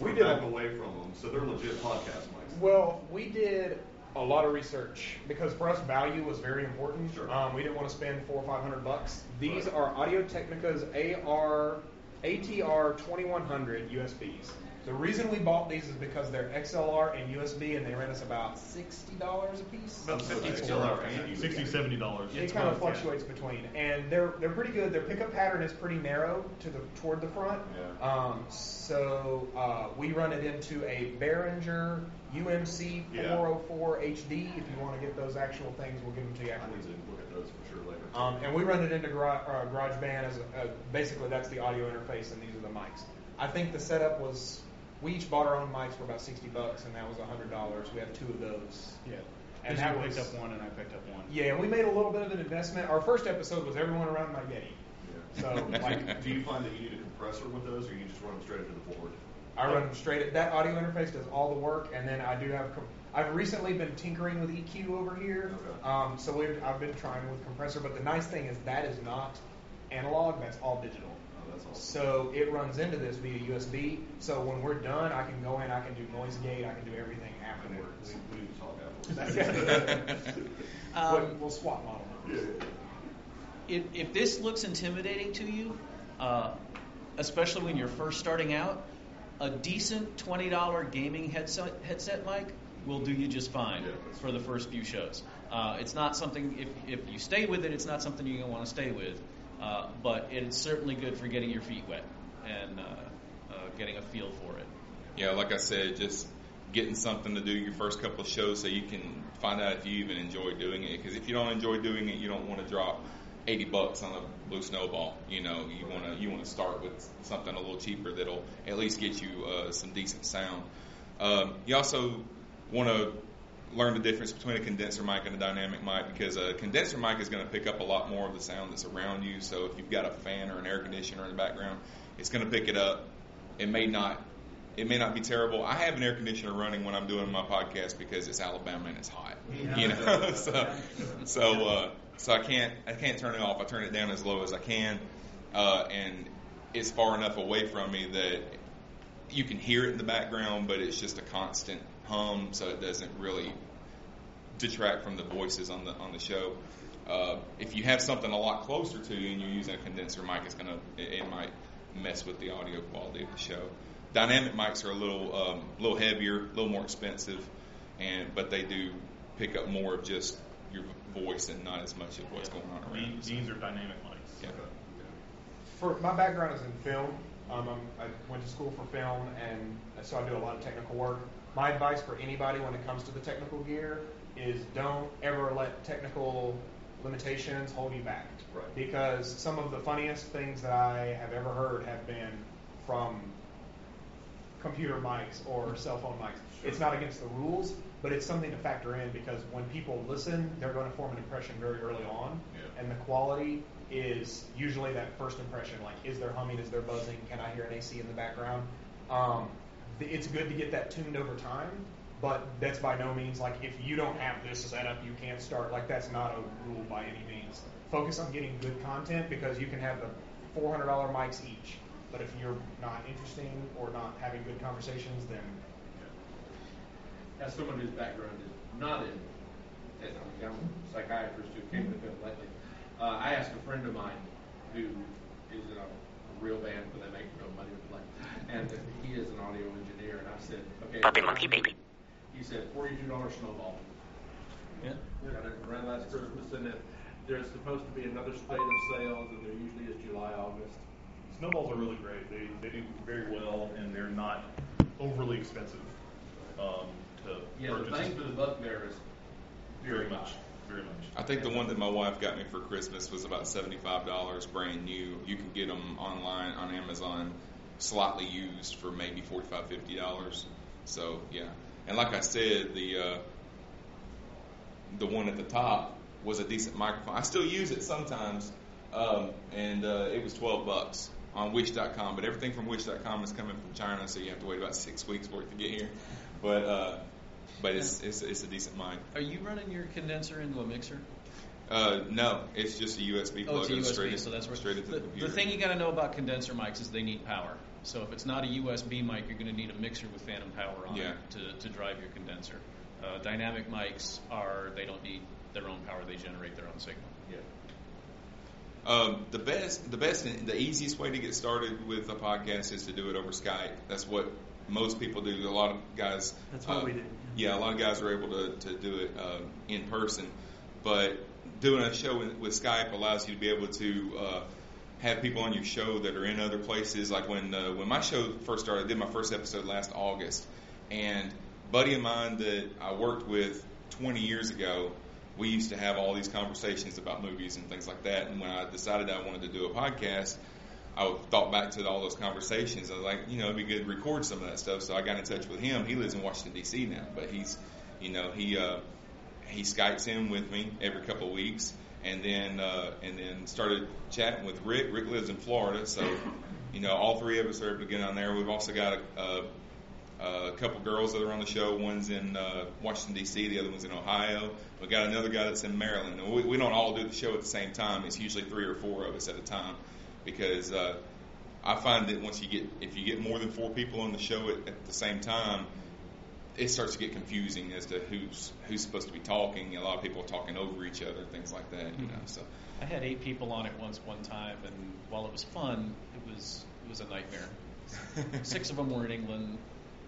Speaker 10: We
Speaker 11: sort
Speaker 10: did a-
Speaker 11: away from them, so they're legit podcast mics.
Speaker 10: Well, we did a lot of research because for us value was very important.
Speaker 11: Sure.
Speaker 10: Um, we didn't want to spend four or five hundred bucks. These
Speaker 11: Right.
Speaker 10: are Audio Technica's AR ATR 2100 USBs. The reason we bought these is because they're XLR and USB, and they rent us about sixty dollars a piece.
Speaker 9: About
Speaker 11: So
Speaker 9: 50
Speaker 11: XLR and
Speaker 9: 60 70 dollars.
Speaker 10: It kind of fluctuates between, and they're they're pretty good. Their pickup pattern is pretty narrow to the toward the front.
Speaker 11: Yeah.
Speaker 10: Um, so uh, we run it into a Behringer UMC
Speaker 11: Yeah.
Speaker 10: 404 HD. If you want to get those actual things, we'll give them to you
Speaker 11: I need to look at those for sure later.
Speaker 10: Um, and we run it into Gar- uh, GarageBand as a, uh, basically that's the audio interface, and these are the mics. I think the setup was we each bought our own mics for about sixty bucks, and that was hundred dollars. We have two of those.
Speaker 8: Yeah.
Speaker 10: And
Speaker 8: And
Speaker 10: that
Speaker 8: you
Speaker 10: was-
Speaker 8: picked up one, and I picked up one.
Speaker 10: Yeah, we made a little bit of an investment. Our first episode was everyone around my Yeti.
Speaker 11: Yeah.
Speaker 10: So [LAUGHS] like
Speaker 11: do you find that you need a compressor with those, or you just run them straight into the board?
Speaker 10: I run them straight. At, that audio interface does all the work, and then I do have. Com- I've recently been tinkering with EQ over here,
Speaker 11: Okay.
Speaker 10: um, so we've, I've been trying with compressor. But the nice thing is that is not analog; that's all digital.
Speaker 11: Oh, that's awesome.
Speaker 10: So it runs into this via USB. So when we're done, I can go in, I can do noise gate, I can do everything
Speaker 11: We
Speaker 10: afterwards.
Speaker 11: need, We need to talk afterwards. [LAUGHS] [LAUGHS]
Speaker 6: um,
Speaker 10: we'll we'll swap model.
Speaker 11: yeah.
Speaker 6: if, if this looks intimidating to you, uh, especially when you're first starting out, a decent twenty dollar gaming headset headset mic will do you just fine
Speaker 11: Yeah,
Speaker 6: for the first few shows. Uh, it's not something if if you stay with it, it's not something you're gonna want to stay with, uh, but it's certainly good for getting your feet wet and uh, uh, getting a feel for it.
Speaker 5: yeah, like I said, just getting something to do your first couple of shows so you can find out if you even enjoy doing it. Because if you don't enjoy doing it, you don't want to drop eighty bucks on a blue snowball. You know, you want to you want to start with something a little cheaper that'll at least get you uh, some decent sound. Um, you also want to learn the difference between a condenser mic and a dynamic mic because a condenser mic is going to pick up a lot more of the sound that's around you. So if you've got a fan or an air conditioner in the background, it's going to pick it up. It may not it may not be terrible. I have an air conditioner running when I'm doing my podcast because it's Alabama and it's hot. You know, [LAUGHS] so so uh, so I can't I can't turn it off. I turn it down as low as I can, uh, and it's far enough away from me that you can hear it in the background, but it's just a constant hum, so it doesn't really detract from the voices on the on the show. Uh, if you have something a lot closer to you and you're using a condenser mic, it's gonna it, it might mess with the audio quality of the show. Dynamic mics are a little um, little heavier, a little more expensive, and but they do pick up more of just voice and not as much of what's going on around.
Speaker 9: These, these are dynamic mics.
Speaker 5: Yeah.
Speaker 10: For my background is in film. Um, I'm, I went to school for film, and so I do a lot of technical work. My advice for anybody when it comes to the technical gear is don't ever let technical limitations hold you back.
Speaker 11: Right.
Speaker 10: Because some of the funniest things that I have ever heard have been from computer mics or cell phone mics. It's not against the rules, but it's something to factor in because when people listen, they're going to form an impression very early on,
Speaker 11: Yeah.
Speaker 10: and the quality is usually that first impression. Like, is there humming? Is there buzzing? Can I hear an AC in the background? Um, th- it's good to get that tuned over time, but that's by no means like if you don't have this set up, you can't start. Like, that's not a rule by any means. Focus on getting good content because you can have the $400 mics each. But if you're not interesting or not having good conversations, then
Speaker 12: as someone whose background is not in, and I'm a psychiatrist who came to the film lately, uh, I asked a friend of mine who is in a, a real band, but they make no money to play, and he is an audio engineer, and I said, okay.
Speaker 13: Puppy monkey baby.
Speaker 12: He said forty-two dollar snowball.
Speaker 6: Yeah.
Speaker 12: Got it around last Christmas, and then there's supposed to be another spate of sales, and there usually is July, August.
Speaker 9: Snowballs are really great. They, they do very well, and they're not overly expensive um, to
Speaker 12: Yeah, the
Speaker 9: purchase.
Speaker 12: bang for the buck there is
Speaker 9: very much, very much.
Speaker 5: I think the one that my wife got me for Christmas was about seventy-five dollars, brand new. You can get them online on Amazon, slightly used for maybe forty-five, fifty dollars. So yeah, and like I said, the uh, the one at the top was a decent microphone. I still use it sometimes, um, and uh, it was twelve bucks on Wish.com. But everything from Wish.com is coming from China, so you have to wait about six weeks for it to get here. But uh, but it's, it's it's a decent mic.
Speaker 6: Are you running your condenser into a mixer?
Speaker 5: Uh, no, it's just a USB
Speaker 6: Oh,
Speaker 5: plug.
Speaker 6: it's a USB,
Speaker 5: straight,
Speaker 6: so that's where
Speaker 5: straight into
Speaker 6: the,
Speaker 5: the, computer.
Speaker 6: the thing you got to know about condenser mics is they need power. So if it's not a USB mic, you're going to need a mixer with phantom power on
Speaker 5: Yeah.
Speaker 6: it to, to drive your condenser. Uh, dynamic mics are they don't need their own power; they generate their own signal.
Speaker 11: Yeah.
Speaker 5: Um, the best, the best, and the easiest way to get started with a podcast is to do it over Skype. That's what most people do. A lot of guys.
Speaker 14: That's what
Speaker 5: uh,
Speaker 14: we do.
Speaker 5: Yeah, a lot of guys are able to, to do it uh, in person, but doing a show with, Skype allows you to be able to uh, have people on your show that are in other places. Like when uh, when my show first started, I did my first episode last August, and buddy of mine that I worked with 20 years ago, we used to have all these conversations about movies and things like that. And when I decided I wanted to do a podcast, I thought back to all those conversations. I was like, you know, it'd be good to record some of that stuff. So I got in touch with him. He lives in Washington D.C. now, but he's, you know, he uh, he Skypes in with me every couple of weeks, and then uh, and then started chatting with Rick. Rick lives in Florida, so you know, all three of us are able to get on there. We've also got a, a a couple girls that are on the show. One's in uh, Washington D.C., the other one's in Ohio. We got another guy that's in Maryland. And we, we don't all do the show at the same time. It's usually three or four of us at a time because uh, I find that once you get if you get more than four people on the show at, at the same time, it starts to get confusing as to who's who's supposed to be talking. A lot of people are talking over each other, things like that. You know, so
Speaker 6: I had eight people on it once one time, and while it was fun, it was it was a nightmare. [LAUGHS] Six of them were in England,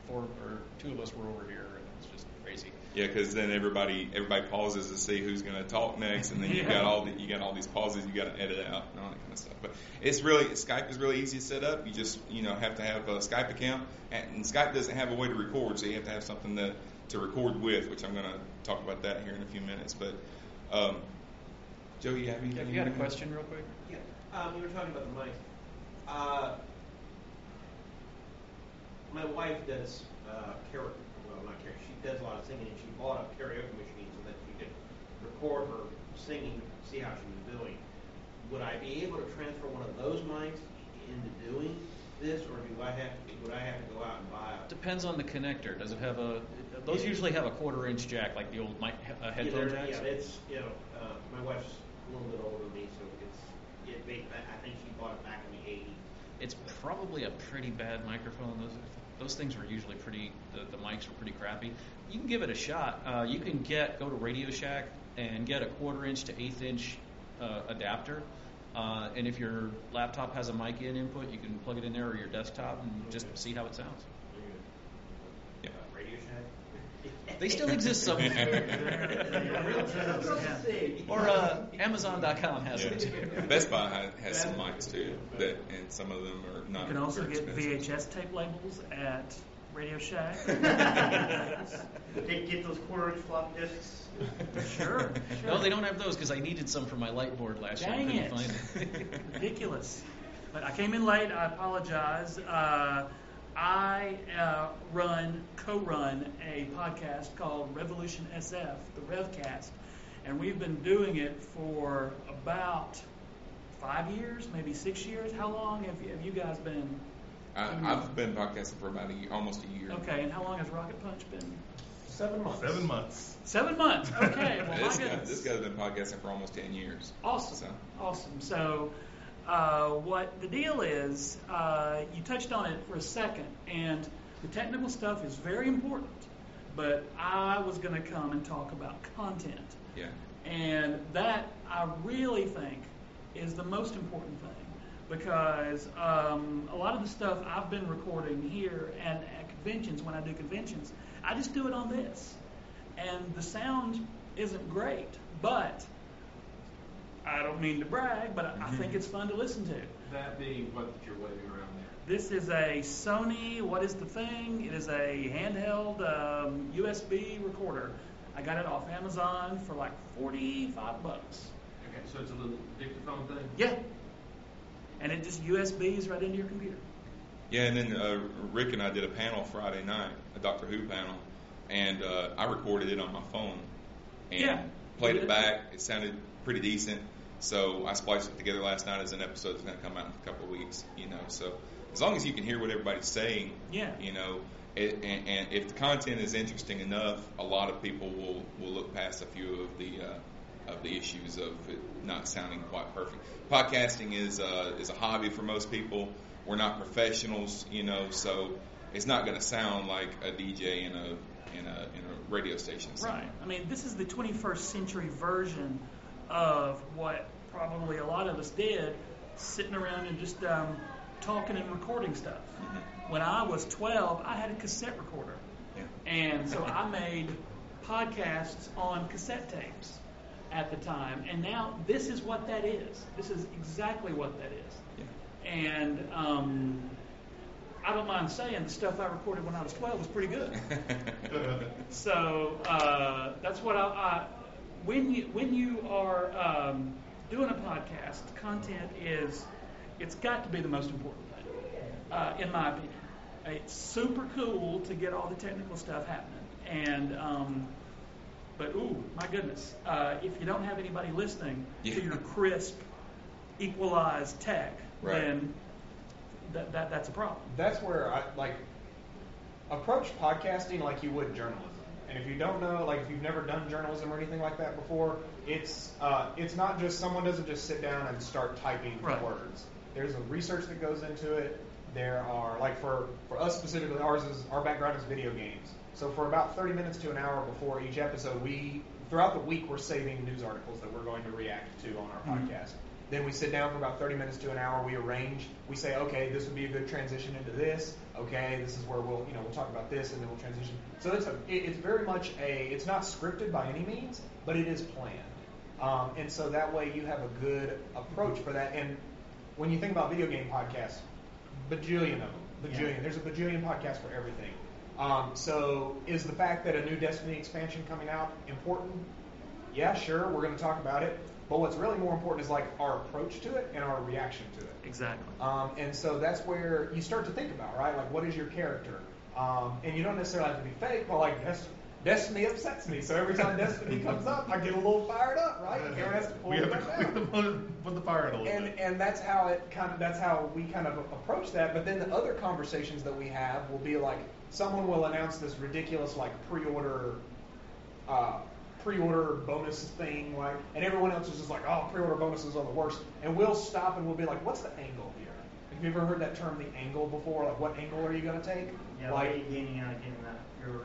Speaker 6: four or two of us were over here, and it was just crazy.
Speaker 5: Yeah, because then everybody everybody pauses to see who's going to talk next, and then you
Speaker 6: Yeah.
Speaker 5: got all the, you got all these pauses you got to edit out and all that kind of stuff. But it's really Skype is really easy to set up. You just you know have to have a Skype account, and Skype doesn't have a way to record, so you have to have something to to record with, which I'm going to talk about that here in a few minutes. But um, Joe, you have anything?
Speaker 6: Have you had a question, real quick?
Speaker 7: Yeah, um, you were talking about the mic. Uh, my wife does uh, karaoke. Well, not karaoke. She does a lot of singing, and she bought a karaoke machine so that she could record her singing, see how she was doing. Would I be able to transfer one of those mics into doing this, or do I have? To, would I have to go out and buy a?
Speaker 6: Depends on the connector. Does it have a? Those usually have a quarter inch jack, like the old mic uh, headphone
Speaker 7: they're-
Speaker 6: jacks.
Speaker 7: yeah, it's you know, uh, my wife's a little bit older than me, so it's it. I I think she bought it back in the '80s.
Speaker 6: it's probably a pretty bad microphone. Those those things were usually pretty. The, the mics were pretty crappy. You can give it a shot. Uh, you can get go to Radio Shack and get a quarter inch to eighth inch uh, adapter. Uh, and if your laptop has a mic in input, you can plug it in there or your desktop and just see how it sounds.
Speaker 7: Uh, Radio Shack.
Speaker 6: They still exist somewhere. [LAUGHS] or uh, Amazon.com has it too.
Speaker 5: Best Buy has, has some mics too, that and some of them are not.
Speaker 13: You can also get
Speaker 5: expensive.
Speaker 13: VHS tape labels at Radio Shack. [LAUGHS]
Speaker 1: They get those quarter inch flop discs.
Speaker 13: Sure, sure.
Speaker 6: No, they don't have those because I needed some for my light board last
Speaker 13: Dang
Speaker 6: year. I
Speaker 13: it.
Speaker 6: couldn't find it. [LAUGHS]
Speaker 13: Ridiculous. But I came in late. I apologize. Uh, I uh, run, co-run a podcast called Revolution SF, the RevCast, and we've been doing it for about five years, maybe six years. How long have you, have you guys been?
Speaker 5: I, I've been podcasting for about a year, almost a year.
Speaker 13: Okay, and how long has Rocket Punch been?
Speaker 8: Seven months.
Speaker 9: Seven months.
Speaker 13: Seven months. Okay. [LAUGHS] Well,
Speaker 5: this,
Speaker 13: my
Speaker 5: guy, this guy's been podcasting for almost ten years.
Speaker 13: Awesome.
Speaker 5: So,
Speaker 13: Awesome. So, uh, what the deal is, uh, you touched on it for a second, and the technical stuff is very important, but I was going to come and talk about content.
Speaker 5: yeah.
Speaker 13: And that, I really think, is the most important thing because um, a lot of the stuff I've been recording here and at conventions, when I do conventions, I just do it on this. And the sound isn't great, but I don't mean to brag, but I I think it's fun to listen to.
Speaker 12: That being what you're waving around there.
Speaker 13: This is a Sony, what is the thing? It is a handheld um, USB recorder. I got it off Amazon for like 45 bucks.
Speaker 12: Okay, so it's a little dictaphone thing?
Speaker 13: Yeah. And it just USBs right into your computer.
Speaker 5: Yeah, and then uh, Rick and I did a panel Friday night, a Doctor Who panel, and uh, I recorded it on my phone and
Speaker 13: Yeah.
Speaker 5: played it back. It sounded pretty decent, so I spliced it together last night as an episode that's going to come out in a couple of weeks. You know, so as long as you can hear what everybody's saying,
Speaker 13: Yeah.
Speaker 5: you know, it, and, and if the content is interesting enough, a lot of people will will look past a few of the. Uh, of the issues of it not sounding quite perfect. Podcasting is uh, is a hobby for most people. We're not professionals, you know, so it's not going to sound like a DJ in a in a in a radio station. somewhere.
Speaker 13: Right. I mean, this is the 21st century version of what probably a lot of us did, sitting around and just um, talking and recording stuff. When I was 12, I had a cassette recorder.
Speaker 5: Yeah.
Speaker 13: And so I made podcasts on cassette tapes at the time. And now this is what that is. This is exactly what that is.
Speaker 5: Yeah.
Speaker 13: And um, I don't mind saying the stuff I recorded when I was 12 was pretty good. [LAUGHS] So uh, that's what I, I when you when you are um, doing a podcast, content is it's got to be the most important thing, uh, in my opinion. It's super cool to get all the technical stuff happening, and um, but ooh, my goodness, uh, if you don't have anybody listening
Speaker 5: Yeah.
Speaker 13: to your crisp, equalized tech,
Speaker 5: Right.
Speaker 13: then that, that that's a problem.
Speaker 10: that's where I like approach podcasting like you would journalism. And if you don't know, like if you've never done journalism or anything like that before, it's uh, it's not just someone doesn't just sit down and start typing
Speaker 13: Right.
Speaker 10: words. There's a research that goes into it. There are like for for us specifically, ours is our background is video games. So for about 30 minutes to an hour before each episode, we throughout the week we're saving news articles that we're going to react to on our
Speaker 13: Mhm.
Speaker 10: podcast. Then we sit down for about 30 minutes to an hour. We arrange. We say, okay, this would be a good transition into this. Okay, this is where we'll, you know, we'll talk about this, and then we'll transition. So it's a, it, it's very much a, it's not scripted by any means, but it is planned. Um, and so that way you have a good approach for that. And when you think about video game podcasts, bajillion of them, bajillion. There's a bajillion podcasts for everything. Um, so is the fact that a new Destiny expansion coming out important? Yeah, sure, we're going to talk about it. But what's really more important is like our approach to it and our reaction to it.
Speaker 13: Exactly.
Speaker 10: Um, and so that's where you start to think about, right? Like, what is your character? Um, and you don't necessarily have to be fake, but like, Des- Destiny upsets me. So every time Destiny [LAUGHS] comes up, I get a little fired up, right? Aaron has to pull
Speaker 9: We have to,
Speaker 10: back [LAUGHS]
Speaker 9: we have to put, put the fire in a little
Speaker 10: and
Speaker 9: bit.
Speaker 10: and that's how it kind of that's how we kind of approach that. But then the other conversations that we have will be like someone will announce this ridiculous like pre-order uh, pre-order bonus thing, like, and everyone else is just like, oh, pre-order bonuses are the worst. And we'll stop and we'll be like, what's the angle here? Like, you ever heard that term, the angle, before? Like, what angle are you going to take?
Speaker 14: Yeah,
Speaker 10: like,
Speaker 14: what are you gaining out of getting that? Your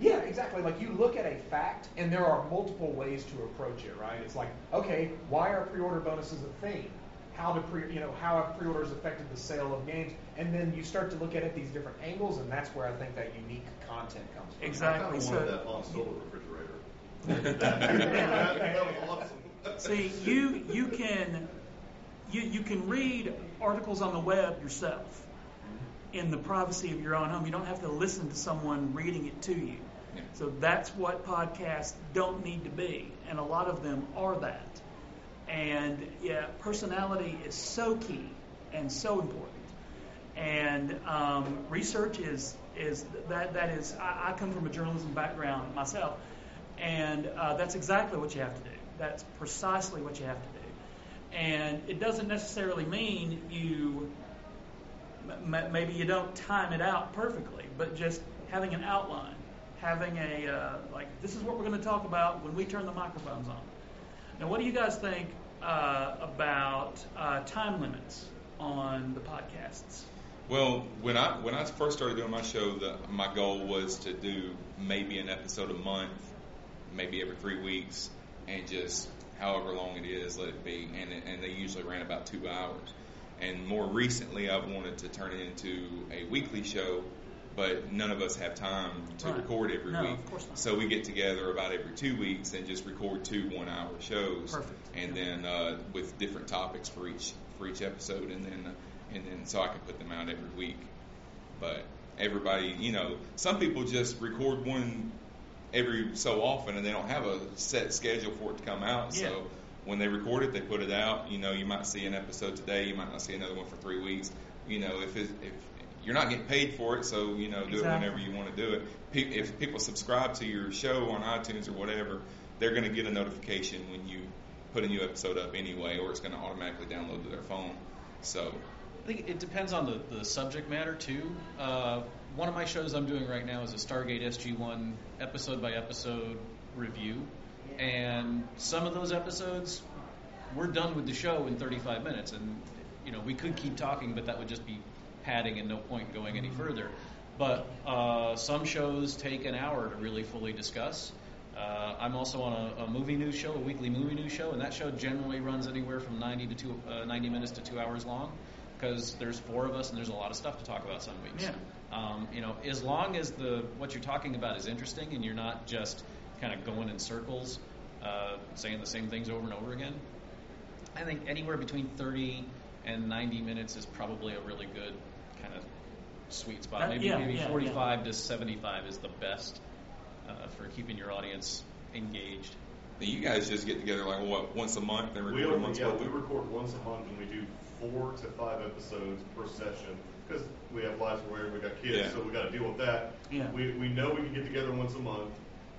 Speaker 10: yeah, exactly. Like you look at a fact, and there are multiple ways to approach it, right? It's like, okay, why are pre-order bonuses a thing? How do pre, you know, how have pre-orders affected the sale of games? And then you start to look at it these different angles, and that's where I think that unique content comes from.
Speaker 13: Exactly.
Speaker 11: I kind of
Speaker 13: So-
Speaker 11: that Han Solo refrigerator. that, that, that was awesome. [LAUGHS]
Speaker 13: See, you you can you you can read articles on the web yourself in the privacy of your own home. You don't have to listen to someone reading it to you. So that's what podcasts don't need to be, and a lot of them are that. And yeah, personality is so key and so important. And um, research is is that that is. I, I come from a journalism background myself, and uh, that's exactly what you have to do. That's precisely what you have to do. And it doesn't necessarily mean you m- maybe you don't time it out perfectly, but just having an outline, having a uh, like this is what we're going to talk about when we turn the microphones on. Now, what do you guys think uh, about uh, time limits on the podcasts?
Speaker 5: Well, when I when I first started doing my show, the, my goal was to do maybe an episode a month, maybe every three weeks, and just however long it is, let it be. And and they usually ran about two hours. And more recently, I've wanted to turn it into a weekly show, but none of us have time to
Speaker 13: Right.
Speaker 5: record every
Speaker 13: No,
Speaker 5: week.
Speaker 13: of course not.
Speaker 5: So we get together about every two weeks and just record two one-hour shows.
Speaker 13: Perfect.
Speaker 5: And then uh, with different topics for each for each episode, and then and then so I can put them out every week. But everybody, you know, some people just record one every so often, and they don't have a set schedule for it to come out.
Speaker 13: Yeah.
Speaker 5: So when they record it, they put it out. You know, you might see an episode today, you might not see another one for three weeks. You know, if it, if you're not getting paid for it, so you know, do
Speaker 13: Exactly.
Speaker 5: it whenever you want to do it. Pe- If people subscribe to your show on iTunes or whatever, they're going to get a notification when you put a new episode up anyway, or it's going to automatically download to their phone. So
Speaker 6: I think it depends on the, the subject matter too. Uh, one of my shows I'm doing right now is a Stargate SG1 episode by episode review, and some of those episodes we're done with the show in 35 minutes, and you know we could keep talking, but that would just be padding and no point going any further. But uh, some shows take an hour to really fully discuss. Uh, I'm also on a, a movie news show, a weekly movie news show, and that show generally runs anywhere from 90 to two, uh, 90 minutes to two hours long because there's four of us and there's a lot of stuff to talk about some weeks.
Speaker 13: Yeah.
Speaker 6: Um, you know, as long as the what you're talking about is interesting and you're not just kind of going in circles, uh, saying the same things over and over again, I think anywhere between 30 and 90 minutes is probably a really good kind of sweet spot.
Speaker 13: That-
Speaker 6: maybe
Speaker 13: yeah,
Speaker 6: maybe
Speaker 13: yeah,
Speaker 6: 45 to 75 is the best uh, for keeping your audience engaged.
Speaker 5: Now, you guys just get together like what once a month and
Speaker 11: We
Speaker 5: record
Speaker 11: only,
Speaker 5: once
Speaker 11: yeah,
Speaker 5: a
Speaker 11: we record once a month and we do four to five episodes per session because we have lives we're where we got kids,
Speaker 5: Yeah.
Speaker 11: so we got to deal with that.
Speaker 13: Yeah.
Speaker 11: We, we know we can get together once a month,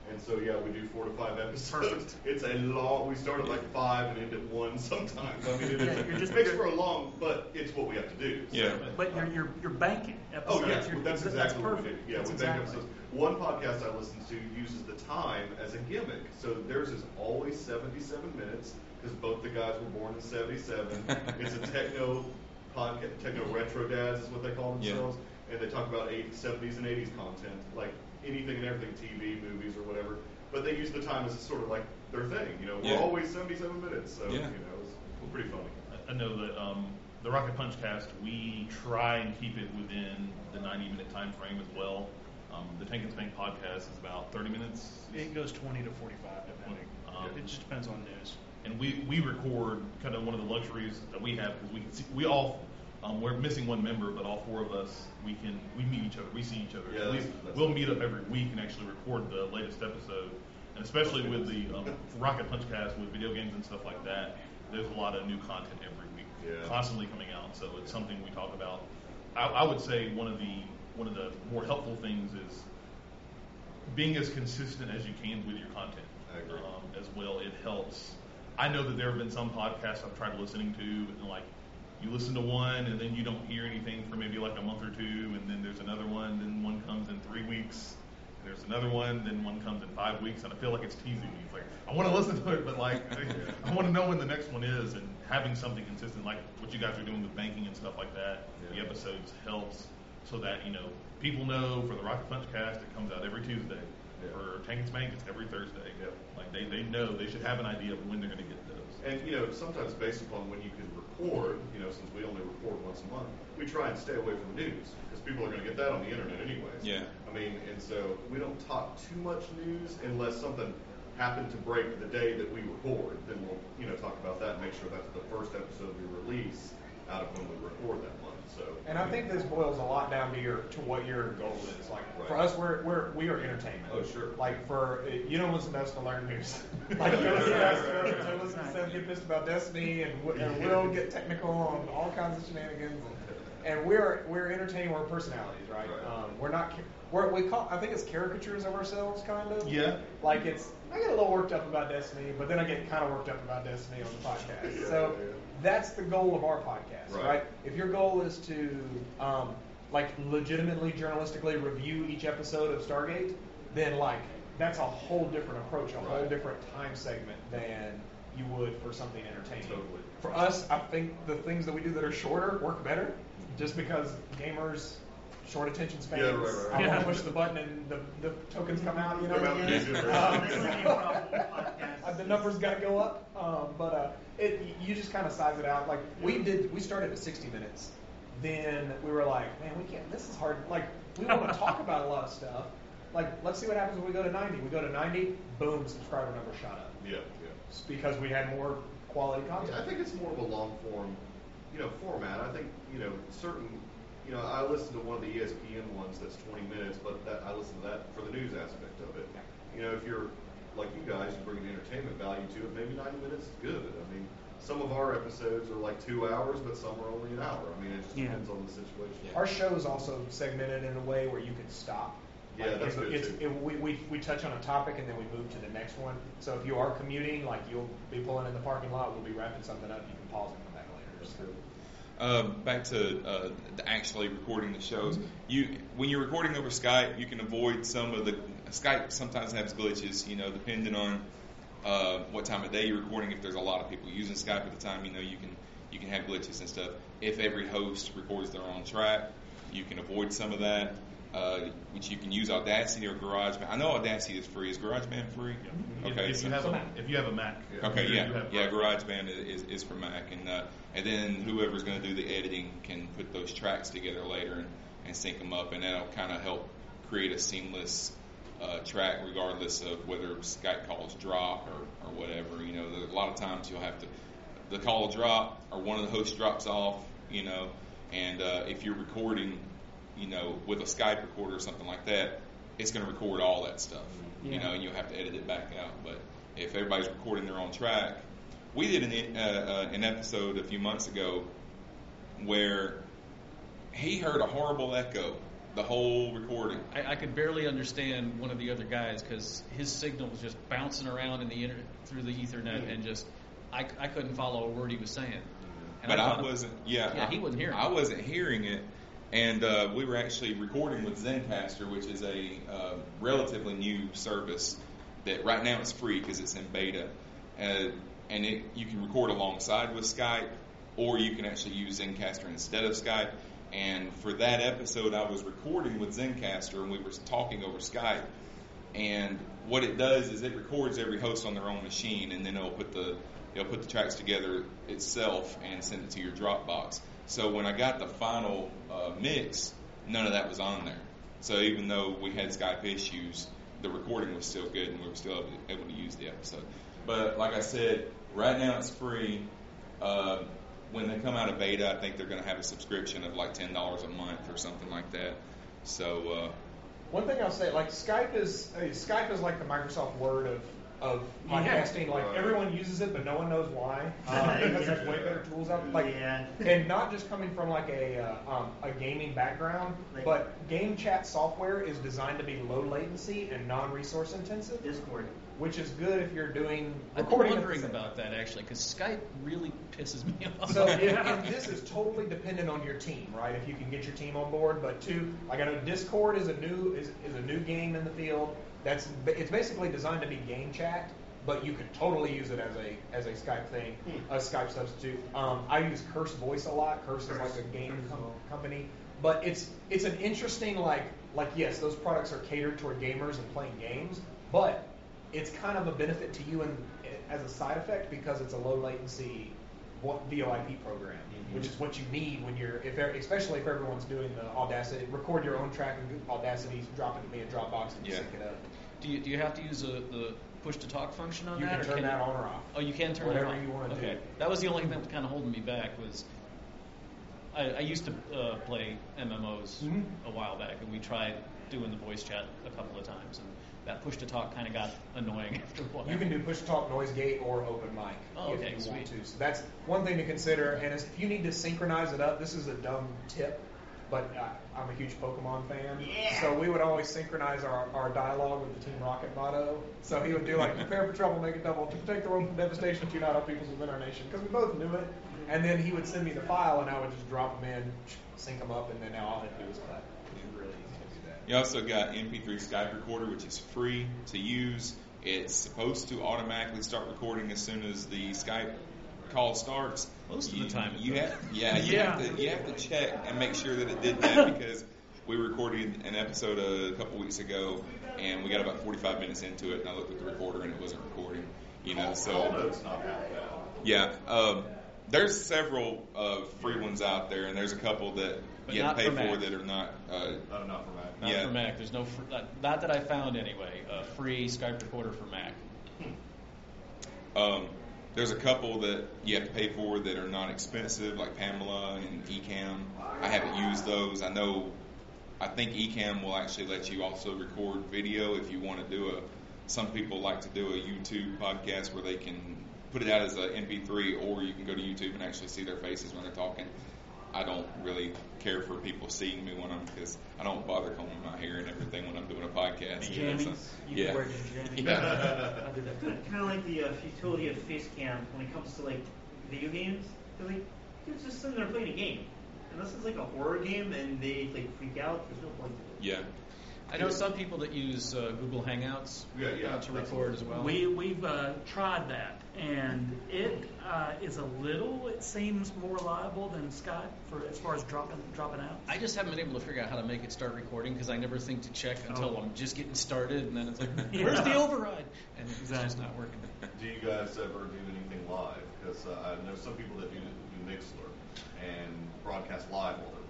Speaker 11: and so yeah, we do four to five episodes.
Speaker 13: Perfect. [LAUGHS]
Speaker 11: It's a long. We start at like five and end at one [LAUGHS] sometimes. I mean, it,
Speaker 13: Yeah, you're
Speaker 11: it
Speaker 13: just-
Speaker 11: makes for a long, but it's what we have to do. so-
Speaker 5: Yeah.
Speaker 13: But you're you're, you're banking
Speaker 11: Oh
Speaker 13: episodes.
Speaker 11: yeah,
Speaker 13: You're-
Speaker 11: that's exactly what we
Speaker 13: perfect.
Speaker 11: do. Yeah,
Speaker 13: That's
Speaker 11: we bank
Speaker 13: exactly.
Speaker 11: episodes. One podcast I listen to uses the time as a gimmick. So theirs is always 77 minutes because both the guys were born in 77. [LAUGHS] it's a techno podcast, techno retro dads is what they call
Speaker 5: Yeah.
Speaker 11: themselves, and they talk about 80s, 70s and 80s content, like anything and everything, TV, movies, or whatever. But they use the time as sort of like their thing. You know, we're
Speaker 5: Yeah.
Speaker 11: always 77 minutes, so
Speaker 5: Yeah.
Speaker 11: you know, it's pretty funny.
Speaker 9: I know that um, the Rocket Punch cast, we try and keep it within the 90 minute time frame as well. Um, the Tank and Spank podcast is about 30 minutes.
Speaker 8: It goes 20 to 45, depending.
Speaker 9: Um,
Speaker 8: it just depends on news.
Speaker 9: And we, we record kind of one of the luxuries that we have because we can see, we all um, we're missing one member, but all four of us we can we meet each other, we see each other.
Speaker 11: Yeah,
Speaker 9: So we,
Speaker 11: that's- that's
Speaker 9: we'll meet up every week and actually record the latest episode, and especially with the um, Rocket Punch cast with video games and stuff like that. There's a lot of new content every week,
Speaker 11: Yeah.
Speaker 9: constantly coming out. So it's something we talk about. I, I would say one of the one of the more helpful things is being as consistent as you can with your content. Um, as well, it helps. I know that there have been some podcasts I've tried listening to, and like you listen to one, and then you don't hear anything for maybe like a month or two, and then there's another one, then one comes in three weeks, there's another one, then one comes in five weeks, and I feel like it's teasing me. It's like I want to listen to it, but like [LAUGHS] I want to know when the next one is, and having something consistent, like what you guys are doing with banking and stuff like that. The episodes helps so that you know people know for the Rocket Punch cast it comes out every Tuesday. For Tank and Spank, it's every Thursday. Yeah. Like they, they know they should have an idea of when they're going to get those.
Speaker 11: And you know, sometimes based upon when you can record, you know, since we only record once a month, we try and stay away from news because people are going to get that on the internet anyways.
Speaker 5: Yeah.
Speaker 11: I mean, and so we don't talk too much news unless something happened to break the day that we record. Then we'll, you know, talk about that and make sure that's the first episode we release out of when we record that month. So.
Speaker 10: And I think this boils a lot down to your to what your goal is. Like for us, we're we're we are entertainment.
Speaker 11: Oh sure.
Speaker 10: Like for you don't listen to us to learn news. [LAUGHS] like you listen to us to, to listen to Seth get pissed about Destiny and, w- and [LAUGHS] Will get technical on all kinds of shenanigans. And, and we're we're entertaining. We're personalities, right? Um, we're not. ca- We're, we call. I think it's caricatures of ourselves, kind of.
Speaker 9: Yeah.
Speaker 10: Like it's. I get a little worked up about Destiny, but then I get kind of worked up about Destiny on the podcast. So. That's the goal of our podcast,
Speaker 11: Right.
Speaker 10: right? If your goal is to um, like legitimately journalistically review each episode of Stargate, then like that's a whole different approach, a whole different time segment than you would for something entertaining.
Speaker 11: Totally.
Speaker 10: For us, I think the things that we do that are shorter work better, just because gamers. Short attention spans.
Speaker 11: Yeah, right, right, right.
Speaker 10: I want
Speaker 11: Yeah.
Speaker 10: to push the button and the, the tokens come out. You know.
Speaker 11: Come out
Speaker 10: Yeah. Um, [LAUGHS] the numbers got to go up, um, but uh, it, you just kind of size it out. Like we did, we started at 60 minutes. Then we were like, man, we can't. This is hard. Like we want to [LAUGHS] talk about a lot of stuff. Like let's see what happens when we go to 90. We go to 90, boom, subscriber number shot up.
Speaker 11: Yeah, yeah.
Speaker 10: It's because we had more quality content.
Speaker 11: I think it's more of a long form, you know, format. I think you know certain, you know, I listened to one of the ESPN ones that's 20 minutes, but that I listen to that for the news aspect of it. You know, if you're like you guys, you bring an entertainment value to it. Maybe 90 minutes is good. I mean, some of our episodes are like two hours, but some are only an hour. I mean, it just
Speaker 10: Yeah.
Speaker 11: depends on the situation.
Speaker 10: Our show is also segmented in a way where you can stop.
Speaker 11: Yeah,
Speaker 10: Like,
Speaker 11: that's
Speaker 10: if
Speaker 11: good
Speaker 10: it's,
Speaker 11: too.
Speaker 10: It, we, we, we touch on a topic and then we move to the next one. So if you are commuting, like you'll be pulling in the parking lot, we'll be wrapping something up. You can pause and come back later. So.
Speaker 5: Um, back to uh, the actually recording the shows. You when you're recording over Skype, you can avoid some of the Skype. Sometimes has glitches, you know, depending on uh, what time of day you're recording. If there's a lot of people using Skype at the time, you know, you can you can have glitches and stuff. If every host records their own track, you can avoid some of that. Uh, which you can use Audacity or GarageBand. I know Audacity is free. Is GarageBand free?
Speaker 9: If-
Speaker 5: Okay.
Speaker 9: if
Speaker 5: so-
Speaker 9: you have a if you have a Mac.
Speaker 5: Okay, yeah,
Speaker 9: you have-
Speaker 5: yeah. GarageBand is, is, is for Mac, and uh, and then whoever's going to do the editing can put those tracks together later and, and sync them up, and that'll kind of help create a seamless uh, track, regardless of whether Skype calls drop or, or whatever. You know, there, a lot of times you'll have to the call will drop or one of the hosts drops off. You know, and uh, if you're recording, you know, with a Skype recorder or something like that, it's going to record all that stuff. You know, and you'll have to edit it back out. But if everybody's recording their own track, we did an, uh, uh, an episode a few months ago where he heard a horrible echo the whole recording.
Speaker 6: I, I could barely understand one of the other guys because his signal was just bouncing around in the inter- through the Ethernet and just I, I couldn't follow a word he was saying. And
Speaker 5: but
Speaker 6: thought-
Speaker 5: I wasn't. Yeah,
Speaker 6: yeah,
Speaker 5: I,
Speaker 6: he wasn't hearing.
Speaker 5: I
Speaker 6: it.
Speaker 5: wasn't hearing it, and uh, we were actually recording with Zencastr, which is a uh, relatively new service that right now it's free because it's in beta, uh, and it you can record alongside with Skype, or you can actually use Zencastr instead of Skype. And for that episode, I was recording with Zencastr, and we were talking over Skype. And what it does is it records every host on their own machine, and then it'll put the it'll put the tracks together itself and send it to your Dropbox. So when I got the final uh, mix, none of that was on there. So even though we had Skype issues, the recording was still good, and we were still able to, able to use the episode. But like I said, right now it's free. Uh, when they come out of beta, I think they're going to have a subscription of like ten dollars a month or something like that. So uh,
Speaker 10: One thing I'll say, like Skype is Skype is like the Microsoft Word of of
Speaker 14: Yeah.
Speaker 10: podcasting. Like
Speaker 14: Right.
Speaker 10: everyone uses it, but no one knows why. Uh, [LAUGHS] because there's way better tools out. There. Like, and not just coming from like a uh, um, a gaming background,
Speaker 14: Like-
Speaker 10: but game chat software is designed to be low latency and non-resource intensive.
Speaker 14: Discord.
Speaker 10: which is good if you're doing
Speaker 6: I've been
Speaker 10: recording. at the
Speaker 6: wondering about that actually, because Skype really pisses me [LAUGHS] off.
Speaker 10: So if, and this is totally dependent on your team, right? If you can get your team on board, but two, like I know Discord is a new is, is a new game in the field. That's it's basically designed to be game chat, but you could totally use it as a as a Skype thing, a Skype substitute. Um, I use Curse Voice a lot. Curse is like a game com- company, but it's it's an interesting like like yes, those products are catered toward gamers and playing games, but it's kind of a benefit to you and eh, as a side effect because it's a low latency VoIP program, which is what you need when you're, if especially if everyone's doing the Audacity, record your own track in Audacity, drop it to me in Dropbox, and
Speaker 6: Yeah.
Speaker 10: sync it up.
Speaker 6: Do you, do you have to use a, the push to talk function on
Speaker 10: You
Speaker 6: that?
Speaker 10: can turn that on or off.
Speaker 6: Oh, you can turn
Speaker 10: Whatever
Speaker 6: it on.
Speaker 10: you wanna do.
Speaker 6: okay. That was the only thing that was kind of holding me back was I, I used to uh, play MMOs
Speaker 10: Mhm.
Speaker 6: a while back, and we tried doing the voice chat a couple of times, and that push to talk kind of got annoying [LAUGHS] after a while.
Speaker 10: You can do push to talk, noise gate, or open mic
Speaker 6: Oh,
Speaker 10: if
Speaker 6: okay,
Speaker 10: you want
Speaker 6: sweet.
Speaker 10: to. So that's one thing to consider. And if you need to synchronize it up, this is a dumb tip, but uh, I'm a huge Pokemon fan.
Speaker 15: Yeah.
Speaker 10: So we would always synchronize our, our dialogue with the Team Rocket motto. So he would do like, [LAUGHS] prepare for trouble, make it double, to protect the world from devastation, to unite all peoples within our nation. Because we both knew it. And then he would send me the file, and I would just drop them in, sync them up, and then now all I have to do is clap. It's really easy to do that.
Speaker 5: You also got MP3 Skype Recorder, which is free to use. It's supposed to automatically start recording as soon as the Skype call starts.
Speaker 6: Most of the time
Speaker 5: you
Speaker 6: does.
Speaker 5: have, yeah, you
Speaker 6: Yeah.
Speaker 5: have to you have to check and make sure that it did that [LAUGHS] because we recorded an episode a couple weeks ago and we got about 45 minutes into it and I looked at the recorder and it wasn't recording. You know, so
Speaker 11: Call notes not half bad.
Speaker 5: yeah. Um, there's several uh, free ones out there, and there's a couple that
Speaker 6: But
Speaker 5: you have
Speaker 6: not
Speaker 5: to pay
Speaker 6: for
Speaker 5: for
Speaker 6: Mac.
Speaker 5: that are not. Uh,
Speaker 11: No, not for Mac.
Speaker 6: Not
Speaker 5: yeah.
Speaker 6: for Mac. There's no, fr- not, not that I found anyway, a free Skype recorder for Mac.
Speaker 5: Um, there's a couple that you have to pay for that are not expensive, like Pamela and Ecamm. I haven't used those. I know. I think Ecamm will actually let you also record video if you want to do a. Some people like to do a YouTube podcast where they can put it out as a MP3, or you can go to YouTube and actually see their faces when they're talking. I don't really care for people seeing me when I'm because I don't bother combing my hair and everything when I'm doing a podcast. you know, so-
Speaker 7: You
Speaker 5: yeah.
Speaker 7: wear jammies.
Speaker 5: Yeah.
Speaker 7: I did that. [LAUGHS] Kind of like the uh, futility of face cam when it comes to like video games. They're like dude's just sitting there playing a game, unless it's like a horror game and they like freak out. There's no point to it.
Speaker 5: Yeah.
Speaker 6: I know some people that use uh, Google Hangouts
Speaker 11: Yeah, yeah,
Speaker 6: uh, to record as well.
Speaker 13: We we've uh, tried that, and it uh, is a little. It seems more reliable than Skype for as far as dropping dropping out.
Speaker 6: I just haven't been able to figure out how to make it start recording because I never think to check until
Speaker 13: Oh.
Speaker 6: I'm just getting started, and then it's like, [LAUGHS]
Speaker 13: Yeah.
Speaker 6: where's the override? And it's just not working.
Speaker 11: Do you guys ever do anything live? Because uh, I know some people that do, do Mixlr and broadcast live while they're recording.